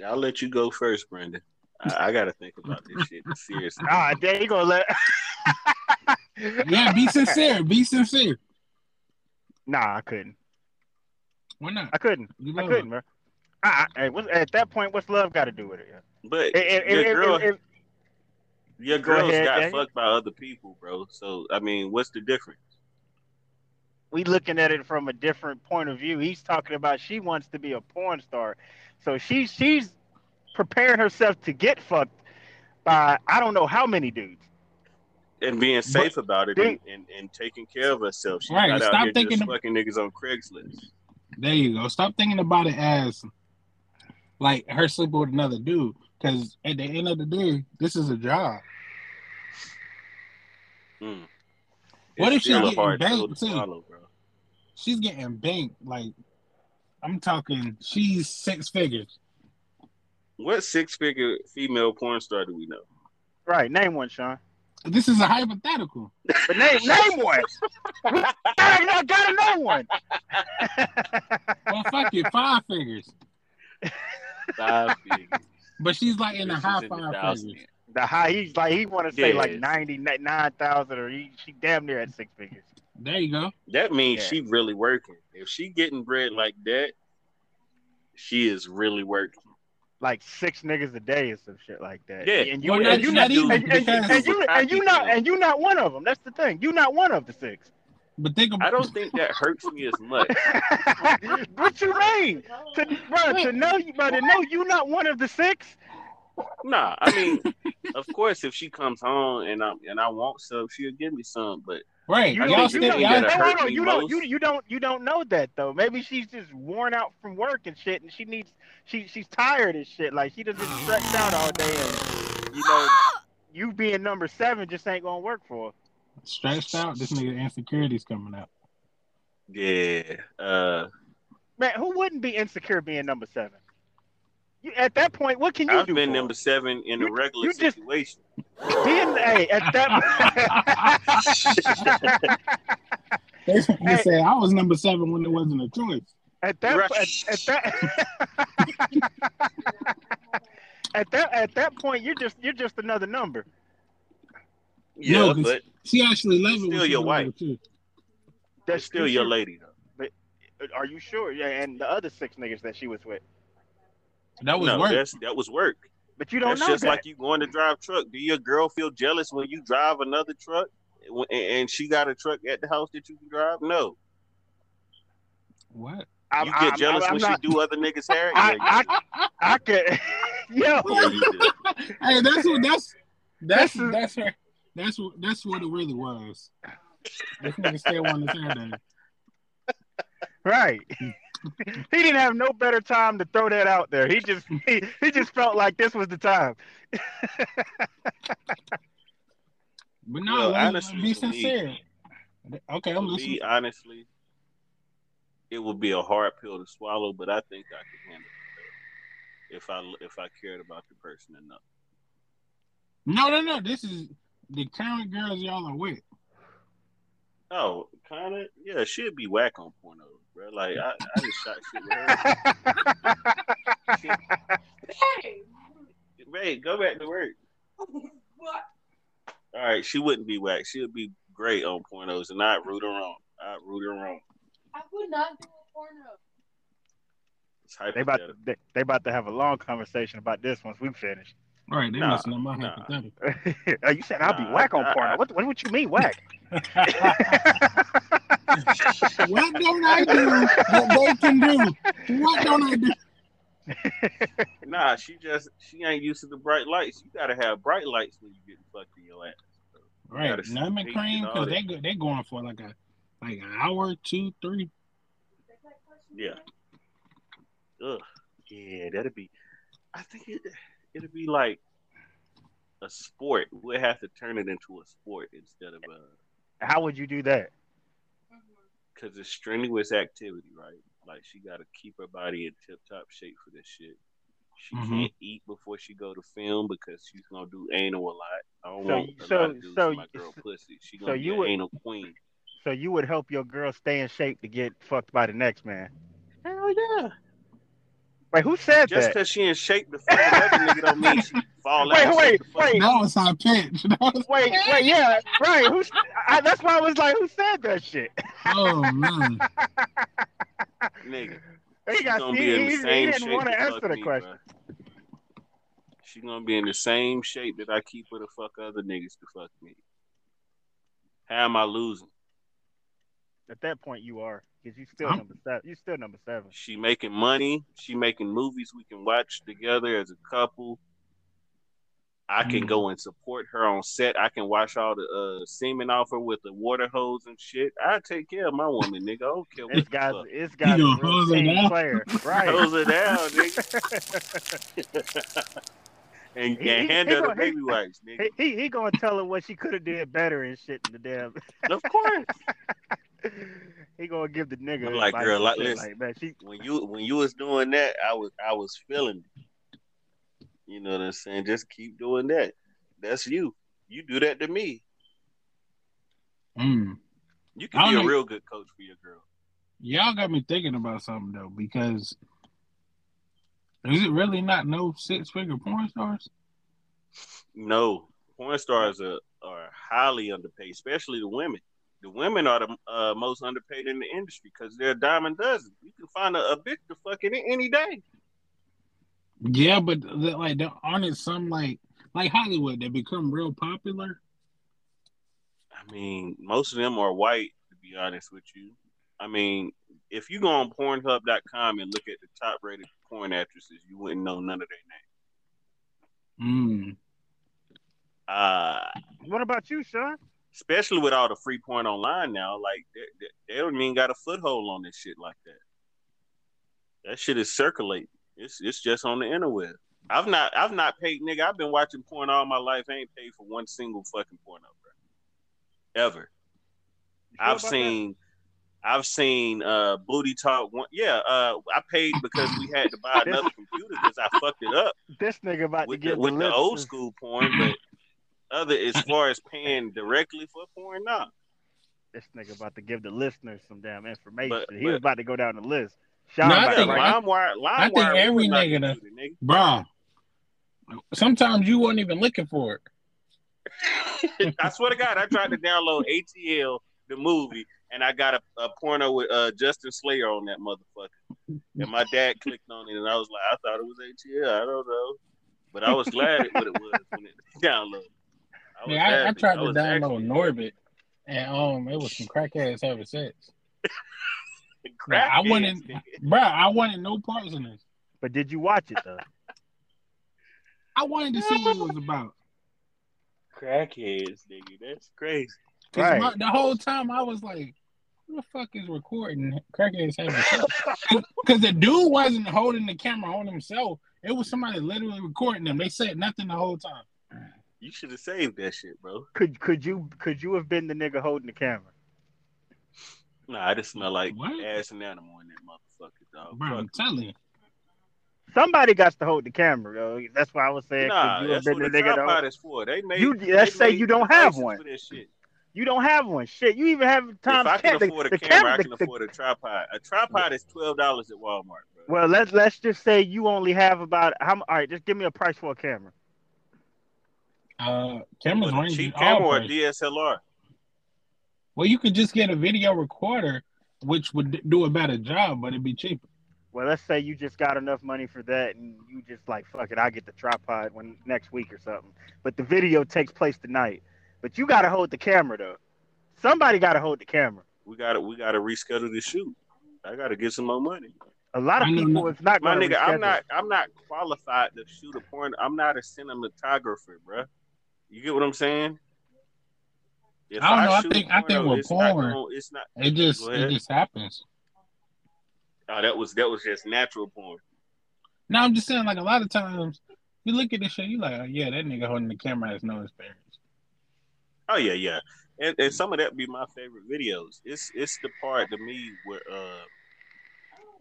I'll let you go first, Brandon. I, I gotta think about this shit seriously. Ah, there you go. Let. Yeah, be sincere. Be sincere. Nah, I couldn't. Why not? I couldn't. You I couldn't, bro. I, I, at that point, what's love got to do with it? Yeah. But If, your if, girl, if, if, your Go girls ahead, got Daniel. fucked by other people, bro. So I mean, what's the difference? We looking at it from a different point of view. He's talking about she wants to be a porn star, so she she's preparing herself to get fucked by I don't know how many dudes. And being safe about it and, Dude. and, and taking care of herself. She's Right, not stop out here thinking just of- fucking niggas on Craigslist. There you go. Stop thinking about it as like her sleeping with another dude. Because at the end of the day, this is a job. Mm. What It's if she's still getting hard banked, too? swallow, bro? She's getting banked. Like I'm talking, she's six figures. What six figure female porn star do we know? Right, name one, Sean. This is a hypothetical. But name name one. I gotta, gotta know one. Well, fuck it, five figures. Five figures. But she's like in the Bitches high in the five thousands. figures. The high, he's like he want to say like Yes. ninety nine thousand, or he, she damn near at six figures. There you go. That means Yeah. she really working. If she getting bread like that, she is really working. like six niggas a day or some shit like that. Yeah. and you Well, and not- you not not even, and, and, and you and you not and you not one of them. That's the thing. You not one of the six. But think about I don't think that hurts me as much. what you mean? To, bro, to know you, bro, to know you not one of the six. Nah, I mean, of course, if she comes home and I and I want some, she'll give me some. But right. You Y'all don't, think you still the don't, thing y'all, no, no, you don't, you, you don't, you don't know that though. Maybe she's just worn out from work and shit, and she needs, she, she's tired and shit. Like she doesn't stretched out all day, and you know, you being number seven just ain't gonna work for her. stretched out. This nigga insecurity's coming out. yeah, uh, Man, who wouldn't be insecure being number seven? You, at that point, what can you do? I've been for number seven in a You- regular you just- situation. her? being, hey, at that. They they Hey. said I was number seven when there wasn't a choice. At that, Right. at, at that, at that, at that point, you're just you're just another number. Yeah, No, 'cause- but She actually loved it. Still your wife. number two. still your lady though. But uh, Are you sure? Yeah, and the other six niggas that she was with, That was no, work. that's that was work. but you don't That's know just that. like you going to drive truck. Do your girl feel jealous when you drive another truck, and and she got a truck at the house that you can drive? No. What? I'm, You get I'm- jealous I'm when not- she do other niggas' hair? I, yeah, I, I could, yo, yeah. Hey, that's what that's that's This is- that's her. That's what that's what it really was. This nigga still wanted his hair done. right. he didn't have no better time to throw that out there. He just he, he just felt like this was the time. But no, Well, let's honestly, be for me- sincere. Okay, I'm For listening. me, honestly, it would be a hard pill to swallow, but I think I could handle it if I if I cared about the person enough. No, no, no. This is the current girls y'all are with. Oh, kind of. Yeah, she'd be whack on porno, bro. Like I, I just shot shit with her. Ray, go back to work. What? All right, she wouldn't be whack. She would be great on pornos, and I'd root her wrong. I'd root her wrong. I would not do a porno. They about hypothetical. they, they about to have a long conversation about this once we finish. All right, they Nah, messing up my nah. hypothetical. Oh, you said I'll be Nah, whack on uh, I- porno. Uh, what, what what you mean whack? what don't I do that they can do? What don't I do? Nah, she just she ain't used to the bright lights. You gotta have bright lights when you getting fucked in your ass. Right, gotta numbing cream because that. they go, they going for like a like an hour, two, three. Yeah. Ugh. Yeah, that'd be. I think it it'd be like a sport. We'd have to turn it into a sport instead of a How would you do that? because it's strenuous activity, right? Like she got to keep her body in tip top shape for this shit. She Mhm. can't eat before she go to film because she's gonna do anal a lot. I don't So- want so- dudes so- my girl pussy. She so gonna you be would- anal queen. So you would help your girl stay in shape to get fucked by the next man. Hell yeah! Wait, who said Just that? Just because she in shape to fuck another nigga don't mean she fall Wait, out. wait, shape to fuck wait. That was high pitch. That was, Wait, wait, yeah, right. Who's? I, that's why I was like, who said that shit? oh man, nigga. He got. gonna He, he, he didn't want to to answer the me, question. bruh. She gonna be in the same shape that I keep her to fuck other niggas to fuck me. How am I losing? At that point, you are because you still I'm- number seven. You still number seven. She making money. She making movies we can watch together as a couple. I can Mm. go and support her on set. I can wash all the uh, semen off her with the water hose and shit. I take care of my woman, nigga. I don't care what This the guy's. fuck. This guy's a gonna real team down? player, right? Hose her down, nigga. and, He- and he- hand he her gonna- he- baby wipes, nigga. he, he he gonna tell her what she could have did better and shit in the damn. Of course. he gonna give the nigga I'm like, girl, like, listen. like man, she when you when you was doing that, I was I was feeling it. You know what I'm saying? Just keep doing that. That's you. You do that to me. mm. You I can be a know. real good coach for your girl. y'all got me thinking about something though because is it really not no six figure porn stars? No, porn stars are, are highly underpaid, especially the women. The women are the uh, most underpaid in the industry because they're a dime a dozen. You can find a, a bitch to fuck in any day. Yeah, but the, like, the, aren't it some like like Hollywood that become real popular? I mean, most of them are white. To be honest with you, I mean, if you go on Pornhub.com and look at the top rated porn actresses, you wouldn't know none of their names. Mm. Uh, What about you, Sean? especially with all the free porn online now, like they, they, they don't even got a foothold on this shit like that. That shit is circulating. It's it's just on the interweb. I've not I've not paid nigga. I've been watching porn all my life. I ain't paid for one single fucking porno, bro. Ever. Sure I've about seen I've seen uh booty talk one yeah, uh I paid because we had to buy another computer because I fucked it up? This nigga about with to the, get with the old school porn, but other as far as paying directly for porn, nah. This nigga about to give the listeners some damn information. But- he was about to go down the list. Sean No, I about Yeah, to think- LimeWire, I think every nigga done- computer, nigga. Bruh. Sometimes you weren't even looking for it. I swear to God, I tried to download ATL the movie, and I got a, a porno with uh, Justin Slayer on that motherfucker. And my dad clicked on it, and I was like, I thought it was ATL. I don't know, but I was glad it what it was when it downloaded. I was Yeah, I, I happy. tried to was download actually- Norbit, and um, it was some crackheads having sex. Crackheads, I wanted, nigga. bruh, I wanted no parts in this. But did you watch it though? I wanted to see what it was about. Crackheads, nigga. That's crazy. Cause Right. my, the whole time I was like, "Who the fuck is recording crackheads having sex?" Because the dude wasn't holding the camera on himself. It was somebody literally recording them. They said nothing the whole time. You should have saved that shit, bro. Could could you could you have been the nigga holding the camera? Nah, I just smell like What? ass and animal in that motherfucker, dog. Bro, I'm telling you. Somebody got to hold the camera, yo. That's why I was saying Nah, could you have that's been what the the nigga tripod hold- is for. They made. You let's say made you don't have one. for this shit. You don't have one. Shit, you even have times if I can ten. The- afford a the camera, camera- I can the- the- afford a tripod. A tripod is twelve dollars at Walmart, bro. Well, let's let's just say you only have about how. m- All right, just give me a price for a camera. Uh, cameras range cheap camera or. DSLR. Well, you could just get a video recorder, which would do a better job, but it'd be cheaper. Well, let's say you just got enough money for that, and you just like fuck it, I get the tripod when next week or something. But the video takes place tonight. But you got to hold the camera though. Somebody got to hold the camera. We got to we got to reschedule the shoot. I got to get some more money. A lot of I people, no- it's not My going to nigga, I'm not I'm not qualified to shoot a porn. I'm not a cinematographer, bro. You get what I'm saying? If I don't know, I shoot a think- I think with it's not porn- gonna- it's not. It just it just happens. Oh, that was that was just natural porn. Now I'm just saying, like a lot of times, you look at this shit, you like, oh yeah, that nigga holding the camera has no experience. Oh yeah, yeah. And, and some of that be my favorite videos. It's it's the part to me where uh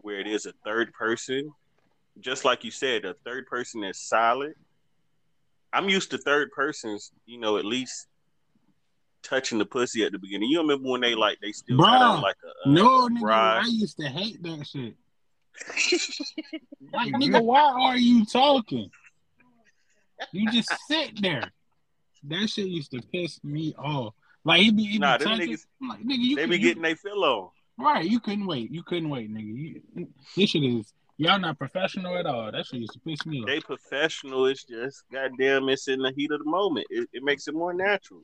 where it is a third person, just like you said, a third person that's silent. I'm used to third persons, you know, at least touching the pussy at the beginning. You remember when they like they still Bruh, like a, a no, nigga? I used to hate that shit. like, nigga, why are you talking? You just sit there. That shit used to piss me off. Like he be, he be Nah, them touching. niggas- like, nigga, you They could- be getting their fill on. right. You couldn't wait. You couldn't wait, nigga. You, this shit is y'all not professional at all. That shit used to piss me off. They professional. It's just goddamn. It's in the heat of the moment. It, it makes it more natural.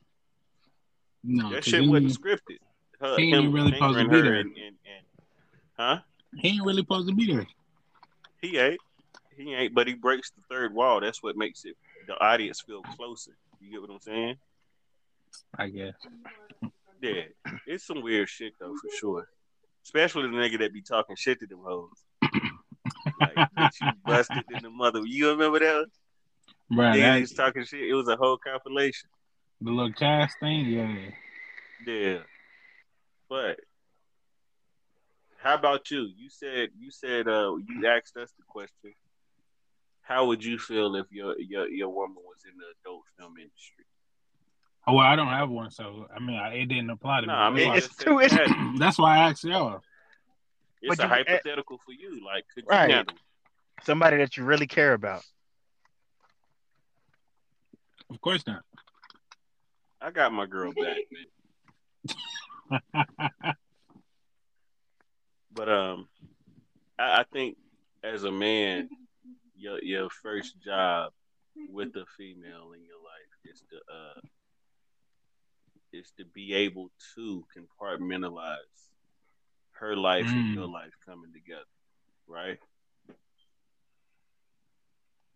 no, that shit he, wasn't scripted. Her, he ain't really supposed to be there. and, and, and huh? he ain't really supposed to be there. He ain't. He ain't. But he breaks the third wall. That's what makes it the audience feel closer. You get what I'm saying? I guess. Yeah. It's some weird shit though, for sure. Especially the nigga that be talking shit to them hoes. like, bitch, you busted in the mother. You remember that? Right. Nigga that, was talking shit. It was a whole compilation. the little cast thing, yeah. Yeah. But how about you? You said you said uh you asked us the question. How would you feel if your your your woman was in the adult film industry? Oh, well, I don't have one, so I mean, I, it didn't apply to No, me. I mean It's just too- it's- That's why I asked y'all. it's But a you- eh, hypothetical for you. Like, could you Right. handle? somebody that you really care about. Of course not. I got my girl back, man. But um, I, I think as a man, your your first job with a female in your life is to uh is to be able to compartmentalize her life and Mm. your life coming together, right?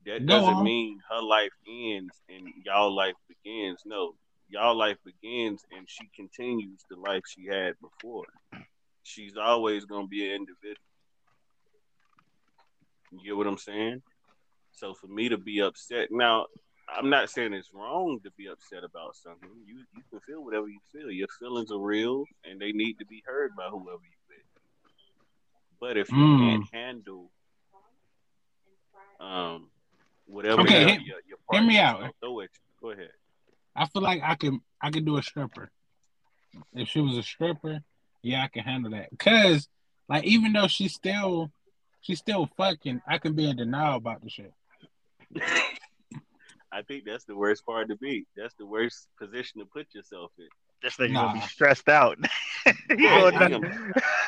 That Go doesn't on. mean her life ends and y'all life begins. No, y'all life begins and she continues the life she had before. She's always gonna be an individual. You get what I'm saying? So for me to be upset now, I'm not saying it's wrong to be upset about something. You you can feel whatever you feel. Your feelings are real and they need to be heard by whoever you with. But if you Mm. can't handle um whatever Okay, your, hit- your, your hear me out. throw at you, go ahead. I feel like I can I can do a stripper. If she was a stripper, yeah, I can handle that. Cause like even though she's still she's still fucking, I can be in denial about the shit. I think that's the worst part to be. That's the worst position to put yourself in. This nigga gonna be stressed out. I- gonna I- know-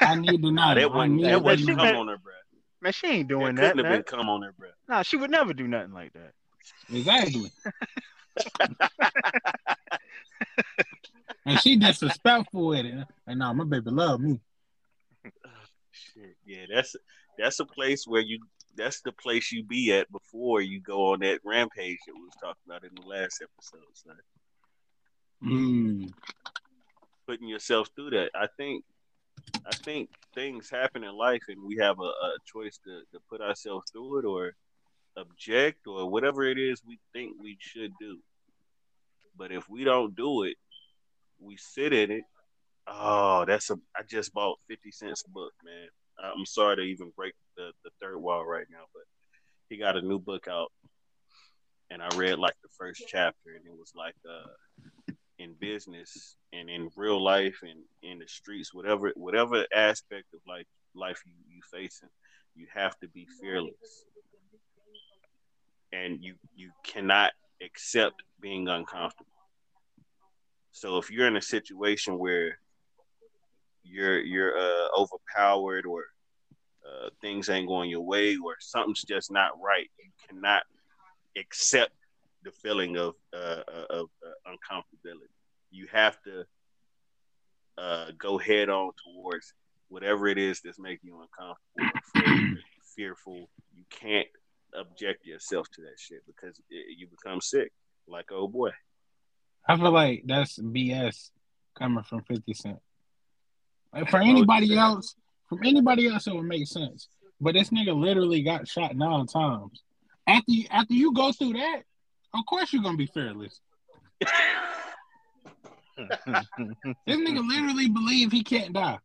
I need Nah, denial. that I wasn't that wasn't come been- on her breath. man, she ain't doing That doing couldn't that. have been come on her breath. Nah, she would never do nothing like that. Exactly. and she disrespectful with it. And nah, my baby love me. Shit, yeah, that's that's a place where you that's the place you be at before you go on that rampage that we was talking about in the last episode. Mm. Putting yourself through that, I think, I think things happen in life, and we have a, a choice to, to put ourselves through it or object or whatever it is we think we should do. But if we don't do it, we sit in it. Oh, that's a. I just bought Fifty Cent's book, man. I'm sorry to even break the, the third wall right now, but he got a new book out, and I read like the first chapter, and it was like, uh, in business and in real life and in the streets, whatever whatever aspect of life life you you facing, you have to be fearless, and you you cannot accept being uncomfortable. So if you're in a situation where you're you're uh, overpowered or uh, things ain't going your way or something's just not right, you cannot accept the feeling of uh, uh, of uh, uncomfortability. You have to uh, go head on towards whatever it is that's making you uncomfortable, afraid, fearful. You can't object yourself to that shit because it, you become sick, like oh boy. I feel like that's BS coming from 50 Cent. Like for anybody else, from anybody else, it would make sense. But this nigga literally got shot nine times. After you, after you go through that, of course you're gonna be fearless. This nigga literally believe he can't die.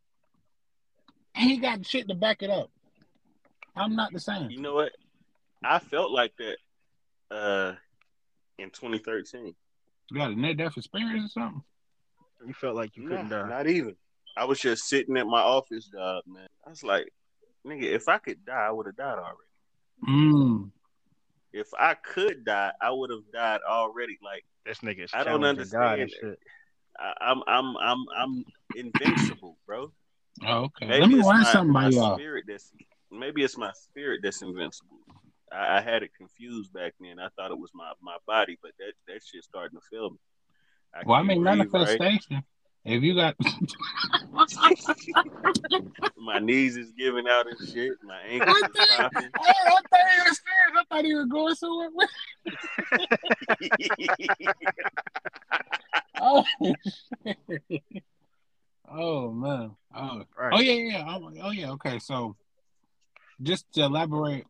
And he got shit to back it up. I'm not the same. You know what? I felt like that uh, in 2013. You got a near death experience or something? you felt like you couldn't Nah, die. Not even. I was just sitting at my office job, man. I was like, nigga, if I could die, I would have died already. Mm. If I could die, I would have died already. Like This nigga, I don't understand. Shit. I, I'm, I'm, I'm, I'm invincible, bro. Oh, okay. Maybe Let me it's learn my, something my about y'all. spirit that's maybe it's my spirit that's invincible. I, I had it confused back then. I thought it was my, my body, but that that shit starting to feel me. I Well, I mean, breathe right. Manifestation. If you got, My knees is giving out and shit. My ankles I is thought. I thought he was serious. I thought he was going somewhere. Oh, oh man. Oh, Right. oh yeah, yeah. Oh, oh yeah. Okay, so just to elaborate,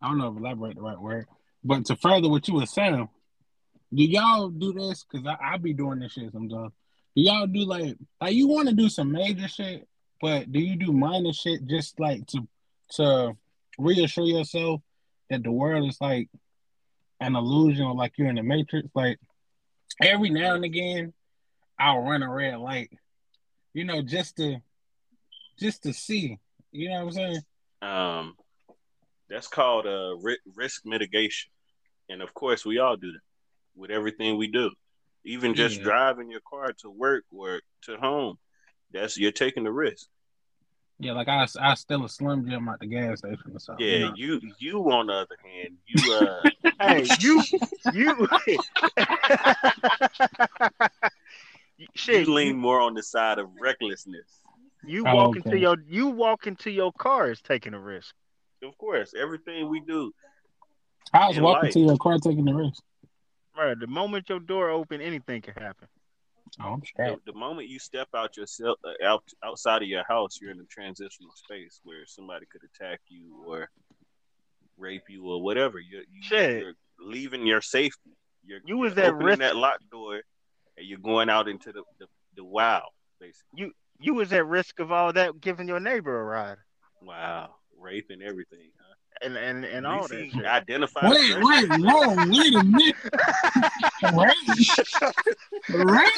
I don't know if elaborate the right word, but to further what you were saying, do y'all do this? Because I, I be doing this shit sometimes. Do y'all do like like you want to do some major shit, but do you do minor shit just like to to reassure yourself that the world is like an illusion or like you're in the matrix? Like every now and again, I'll run a red light, you know, just to just to see. You know what I'm saying? um, that's called uh, risk mitigation, and of course, we all do that with everything we do. Even just Yeah. driving your car to work or to home, that's you're taking the risk. Yeah, like I, I steal a Slim Jim at the gas station or something. Yeah, you know? you you on the other hand, you uh Hey, you, you, shit. you lean more on the side of recklessness. You Oh, walk into your, you walk into your car is taking a risk. Of course, everything we do. I was walking life. to your car taking the risk. Right. The moment your door open, anything can happen. Oh, I'm The, the moment you step out yourself uh, out outside of your house, you're in a transitional space where somebody could attack you or rape you or whatever. You're, you, Shit. you're leaving your safety. You're, You was at risk- that locked door, and you're going out into the the, the wild, basically. you You was at risk of all that giving your neighbor a ride Wow, rape and everything. Huh? and and, and all least that shit. Identified. Wait, wait, whoa, wait a minute. Right? Right?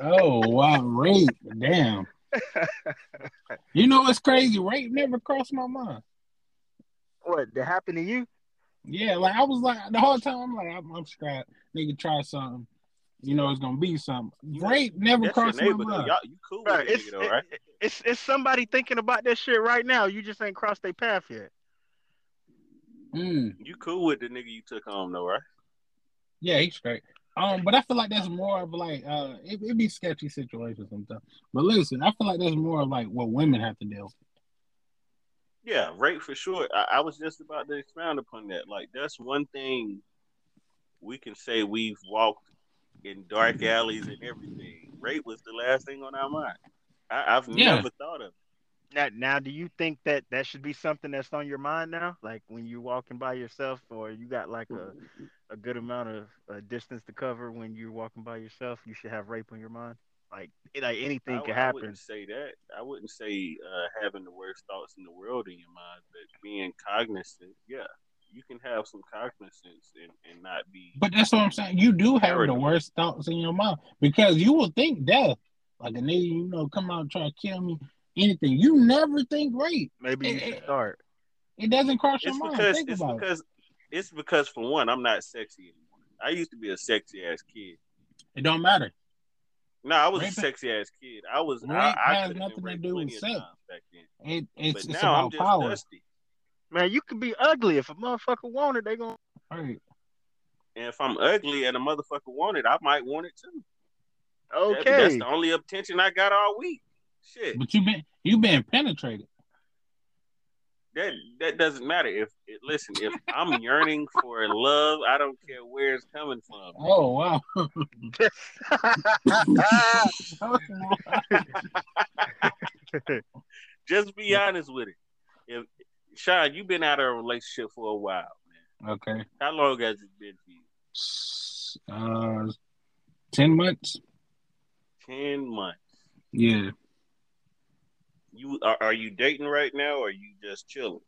Oh wow, rape. Damn. You know what's crazy? Rape never crossed my mind. What that happened to you? Yeah, like I was like the whole time I'm like I'm, I'm strapped. Nigga try something. You know it's gonna be something. Rape never That's your crossed my neighbor, mind. Y'all, you cool with Right. It's, nigga, though, right? it- it's it's somebody thinking about that shit right now. You just ain't crossed their path yet. Mm, You cool with the nigga you took home, though, right? yeah, he's straight. Um, but I feel like that's more of like uh, it, it be sketchy situations sometimes. But listen, I feel like that's more of like what women have to deal. with. Yeah, rape for sure. I, I was just about to expound upon that. Like, that's one thing we can say we've walked in dark alleys and everything. Rape was the last thing on our mind. I, I've Yeah. never thought of it. Now, now, do you think that that should be something that's on your mind now? Like when you're walking by yourself, or you got like a a good amount of uh, distance to cover when you're walking by yourself, you should have rape on your mind. Like, it- like anything I, could I happen. wouldn't say that. I wouldn't say uh, having the worst thoughts in the world in your mind, but being cognizant. Yeah, you can have some cognizance and, and not be. But that's what I'm saying. You do have the worst thoughts in your mind because you will think death. Like a nigga, you know, come out and try to kill me, anything. You never think rape. Maybe you it- should it- start. It doesn't cross your It's mind. because think it's about because it's because for one, I'm not sexy anymore. I used to be a sexy ass kid. it. It don't matter. No, I was Rape- a sexy ass kid. I was. Rape I, I has nothing to do with sex. back then. It, it's But it's now I'm about just power. dusty. Man, you could be ugly if a motherfucker wanted. They gonna. Right. And if I'm ugly and a motherfucker want it, I might want it too. That- Okay. that's the only attention I got all week. Shit. But you been you been penetrated. that that doesn't matter. If it, listen, if I'm yearning for love, I don't care where it's coming from. Oh wow. Just be honest with it. If Sean, you've been out of a relationship for a while, man. okay. How long has it been for you? Uh, ten months. Ten months. Yeah. You are, are you dating right now, or are you just chilling?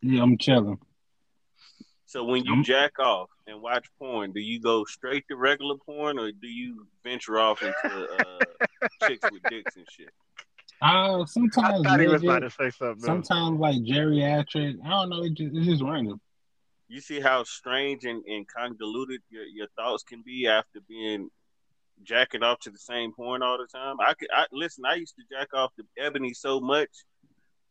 Yeah, I'm chilling. So when you I'm- jack off and watch porn, do you go straight to regular porn, or do you venture off into uh, chicks with dicks and shit? Uh, I sometimes thought he was about to say something. sometimes like geriatric. I don't know. It just, it's just random. You see how strange and, and convoluted your, your thoughts can be after being jacking off to the same porn all the time. I could I listen, I used to jack off to Ebony so much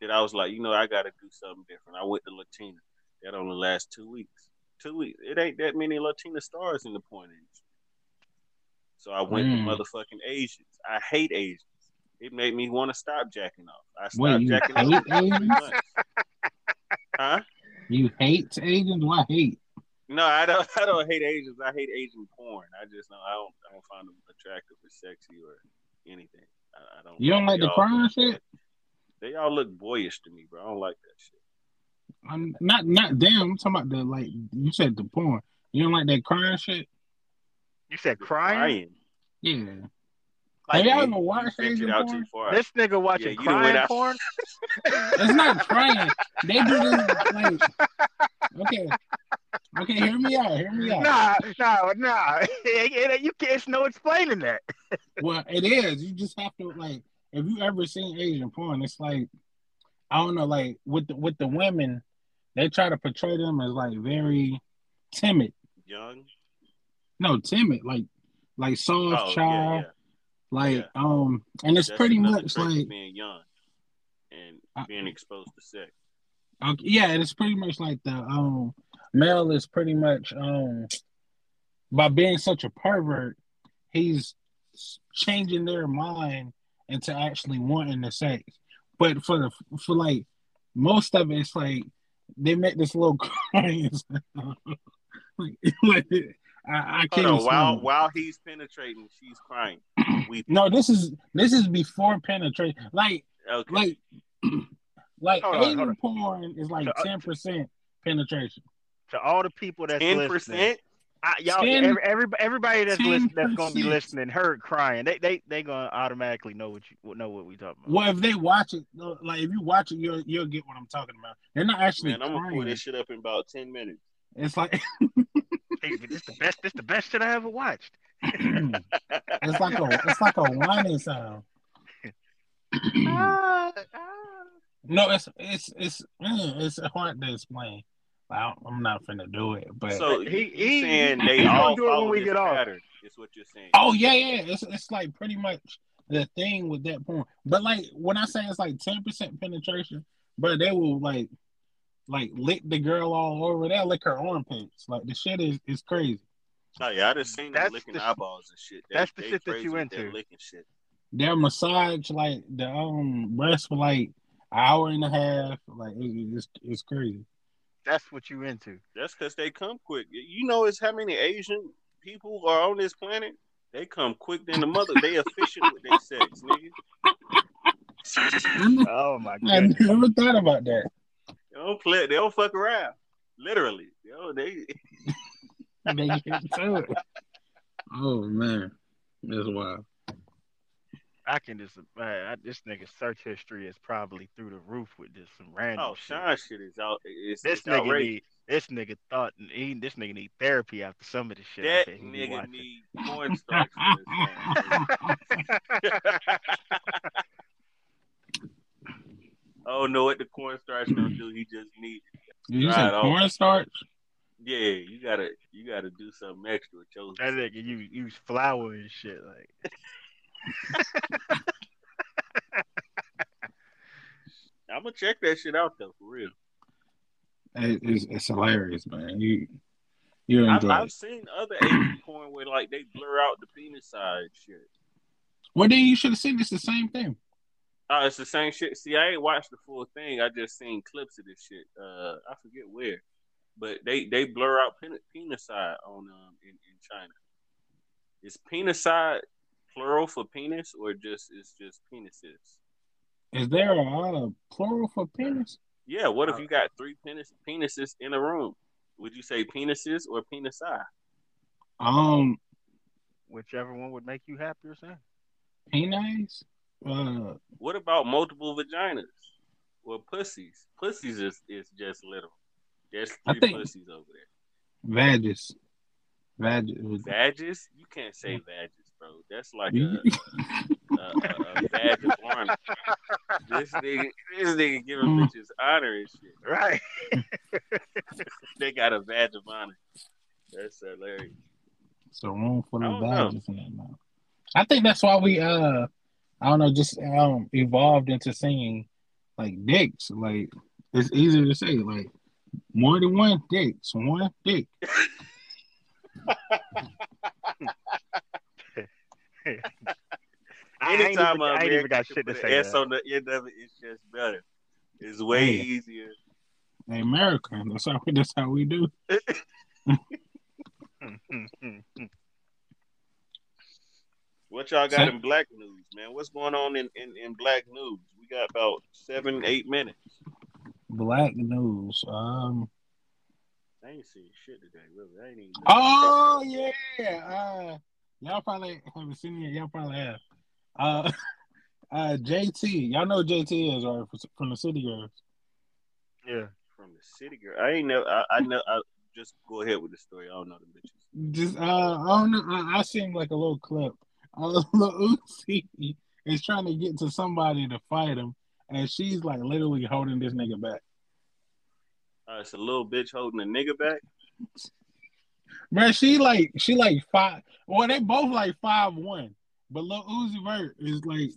that I was like, you know, I gotta do something different. I went to Latina. That only lasts two weeks. Two weeks. It ain't that many Latina stars in the porn industry. So I went Mm. to motherfucking Asians. I hate Asians. It made me want to stop jacking off. I stopped Wait, you jacking hate off Asians? Huh? You hate Asians? Why hate? No, I don't. I don't hate Asians. I hate Asian porn. I just don't. I don't. I don't find them attractive or sexy or anything. I, I don't. You don't like the all crying look- shit? They all look boyish to me, bro. I don't like that shit. I'm not not damn. I'm talking about the like you said the porn. You don't like that crying shit? you said The crying. Yeah. Like, Have y'all you- ever watched you ventured Asian out porn? too far. This nigga watching Yeah, you went crying out- porn. It's not crying. They do this like okay. Okay, hear me out. Hear me out. Nah, nah, nah. It- it- you can't. It's no explaining that. Well, it is. You just have to like if you ever seen Asian porn, it's like I don't know, like with the with the women, they try to portray them as like very timid. Young. No, timid, like like soft Oh child. yeah, Like, Yeah. um, and it's That's pretty much like, being young and I- being exposed to sex. okay, yeah, and it's pretty much like the um male is pretty much um by being such a pervert, he's changing their mind into actually wanting the sex. But for the for like most of it, it's like they make this little crying like, like, I, I can't on, while while he's penetrating, she's crying. We No, this is this is before penetration. Like okay. like like Hold on, hold Asian on. porn is like So, uh, ten percent penetration. To all the people that's ten listening, percent. I, y'all, 10 every, every, everybody that's listen, that's gonna be listening, heard crying. They they they gonna automatically know what you know what we talking about. Well, if they watch it, like if you watch it, you'll you'll get what I'm talking about. They're not actually Man, I'm gonna pull crying. this shit up in about ten minutes. It's like Hey, this the best. This the best shit I ever watched. it's like a it's like a whining sound. No, it's it's it's mm, it's hard to explain. I don't- I'm not finna do it, but So He- he, he- he saying they he's gonna all do it when we get off. pattern. Is what you're saying. oh yeah, yeah, it's it's like pretty much the thing with that porn. But like when I say it's like ten percent penetration, but they will like like lick the girl all over. They'll lick her armpits. Like the shit is is crazy. Oh yeah, I just seen them That's licking the- eyeballs and shit. They, that's the shit that you with that into. licking shit. They'll massage like the um breast for like an hour and a half. Like it, it's it's crazy. That's what you into. That's because they come quick. You know, it's how many Asian people are on this planet. They come quick than the mother. They efficient with their sex, nigga. Oh my god! I never thought about that. They don't play. They don't fuck around. Literally, yo, they. They get to it. Oh man, that's wild. I can just man, I, this nigga search history is probably through the roof with just some random Oh, shit. Sean shit is out. It's, This it's nigga outrageous. need this nigga thought he, this nigga need therapy after some of the shit. I That bet he be nigga need cornstarch for. Oh no, what the cornstarch gonna do? He just need. Did you Right say off. cornstarch? Yeah, you gotta you gotta do something extra with your. That nigga use use flour and shit like. I'm gonna check that shit out though, for real. It- it's, it's hilarious, man. You you I've, enjoy I've seen other Asian porn where like they blur out the penis side shit. Well, then you should have seen it's the same thing. Oh, it's the same shit. See, I ain't watched the full thing. I just seen clips of this shit. Uh, I forget where, but they they blur out pen, penis side on um in, in China. Is penis side plural for penis or just it's just penises? Is there a uh, plural for penis? Yeah. What if you got three penis penises in a room? Would you say penises or penis eye? Um, Whichever one would make you happier, son. penis. Uh, What about multiple vaginas or pussies? Pussies is, is just little. There's I three think- pussies over there. vagus. Vagus. Badges? You can't say badges, bro. That's like a, You- a, a, a badge of honor. This nigga, this nigga giving Mm. bitches honor and shit. Right. They got a badge of honor. That's hilarious. It's a room full I of don't know. in that mouth. I think that's why we uh, I don't know, just um evolved into saying like dicks. Like it's easier to say like more than one dick. So one dick. I ain't Anytime even, I a ain't even got shit to say. an S that. on the end of it, it's just better. It's way Hey. easier. Hey, America. That's how that's how we do. What y'all got Sa- in black news, man? What's going on in, in, in black news? We got about seven, eight minutes. Black news. Um. I ain't seen shit today, really. I ain't even. Oh yeah. Uh, y'all probably haven't seen it. Y'all probably have. Uh, uh, JT. Y'all know who JT is right from the City Girls. Yeah. From the city girl. I ain't know. I, I know. I just go ahead with the story. I don't know the bitches. Just uh, I don't know. I, I seen like a little clip. Uh, Lil Uzi is trying to get to somebody to fight him, and she's like literally holding this nigga back. Uh, it's a little bitch holding a nigga back. Man, she like she like five. Well, they both like five one, But Lil Uzi Vert is like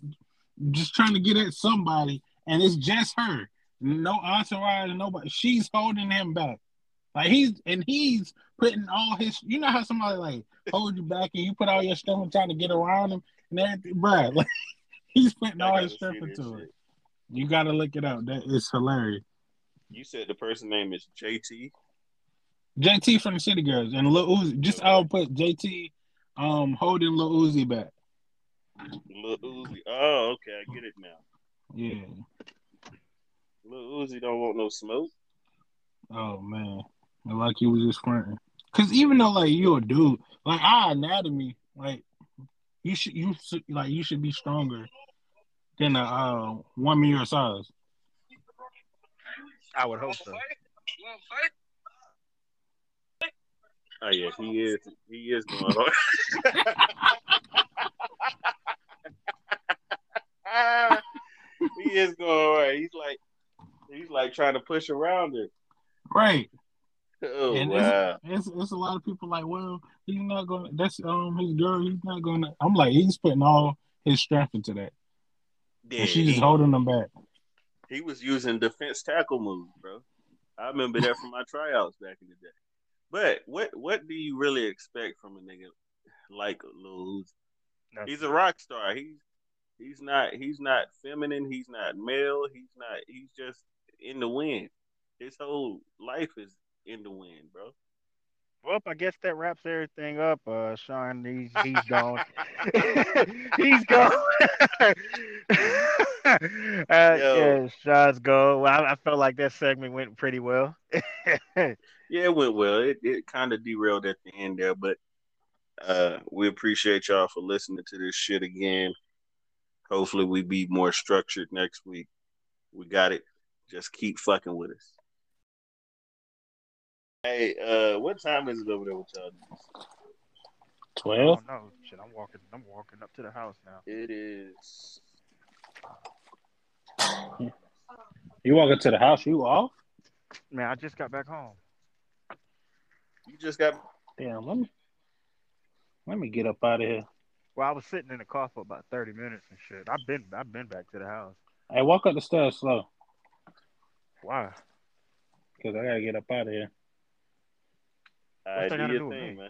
just trying to get at somebody, and it's just her. No entourage, and nobody. She's holding him back. Like he's and he's putting all his. You know how somebody like hold you back and you put all your stuff and trying to get around him and everything, bro. Like he's putting all his stuff into shit. You got to look it up. That is hilarious. You said the person name is JT. JT from the City Girls and Lil Uzi. Just I'll put JT um holding Lil Uzi back. Lil Uzi. Oh, okay, I get it now. Yeah. Lil Uzi don't want no smoke. Oh man. Like he was just fronting. Cause even though like you're a dude, like our anatomy, like you should you should, like you should be stronger than a uh, woman your size. I would hope so. Oh yeah, he is. He is going hard. he is going hard. He's like, he's like trying to push around it. Right. Oh and wow. it's, it's it's a lot of people like, well, he's not gonna that's um his girl, he's not gonna I'm like, he's putting all his strength into that. Yeah, she's just he, holding him back. he was using defense tackle moves, bro. I remember that from my tryouts back in the day. But what what do you really expect from a nigga like Lil Uzi? He's a rock star. He's he's not he's not feminine. He's not male. He's not. He's just in the wind. His whole life is in the wind, bro. Well, I guess that wraps everything up. Uh, Sean, he's he's gone. he's gone. uh, yeah, Sean's gone. Well, I, I felt like that segment went pretty well. Yeah, it went well. It it kind of derailed at the end there, but uh, we appreciate y'all for listening to this shit again. Hopefully, we be more structured next week. We got it. Just keep fucking with us. Hey, uh, what time is it over there with y'all? Twelve. Oh, no, shit. I'm walking. I'm walking up to the house now. It is. You walking to the house, you off? Man, I just got back home. You just got. Damn, let me let me get up out of here. Well, I was sitting in the car for about thirty minutes and shit. I've been I've been back to the house. Hey, walk up the stairs slow, Why? cause I gotta get up out of here. All What's right, that do your do thing, me? man.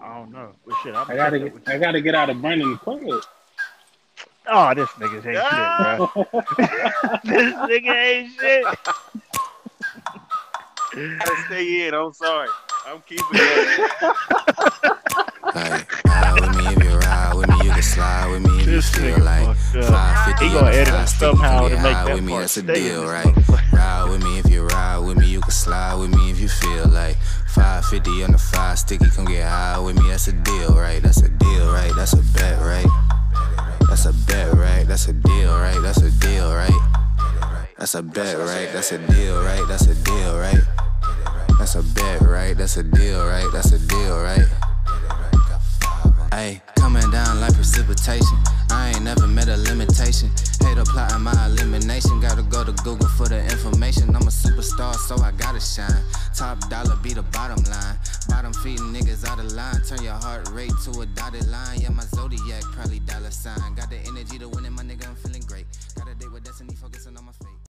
I don't know. Well, shit, I'm gotta get I gotta get out of Brandon's crib. Oh, this nigga's ain't shit, bro. this nigga ain't shit. Gotta stay in. I'm sorry. I'm keeping it. Like, ride with me if you ride with me, you can slide with me if you feel like 550 He on gonna the edit five it stick, you somehow can to get make that with me, that's a deal, right? Ride with me if you ride with me, you can slide with me if you feel like 550 on the five sticky, come get high with me, that's a deal, right? That's a deal, right? That's a bet, right? That's a bet, right? That's a deal, right? That's a deal, right? That's a bet, right? That's a deal, right? That's a deal, right? That's a bet, right? That's a deal, right? That's a deal, right? Ayy, coming down like precipitation. I ain't never met a limitation. Hate plotting my elimination. Gotta go to Google for the information. I'm a superstar, so I gotta shine. Top dollar be the bottom line. Bottom feeding niggas out of line. Turn your heart rate to a dotted line. Yeah, my zodiac probably dollar sign. Got the energy to win it, my nigga. I'm feeling great.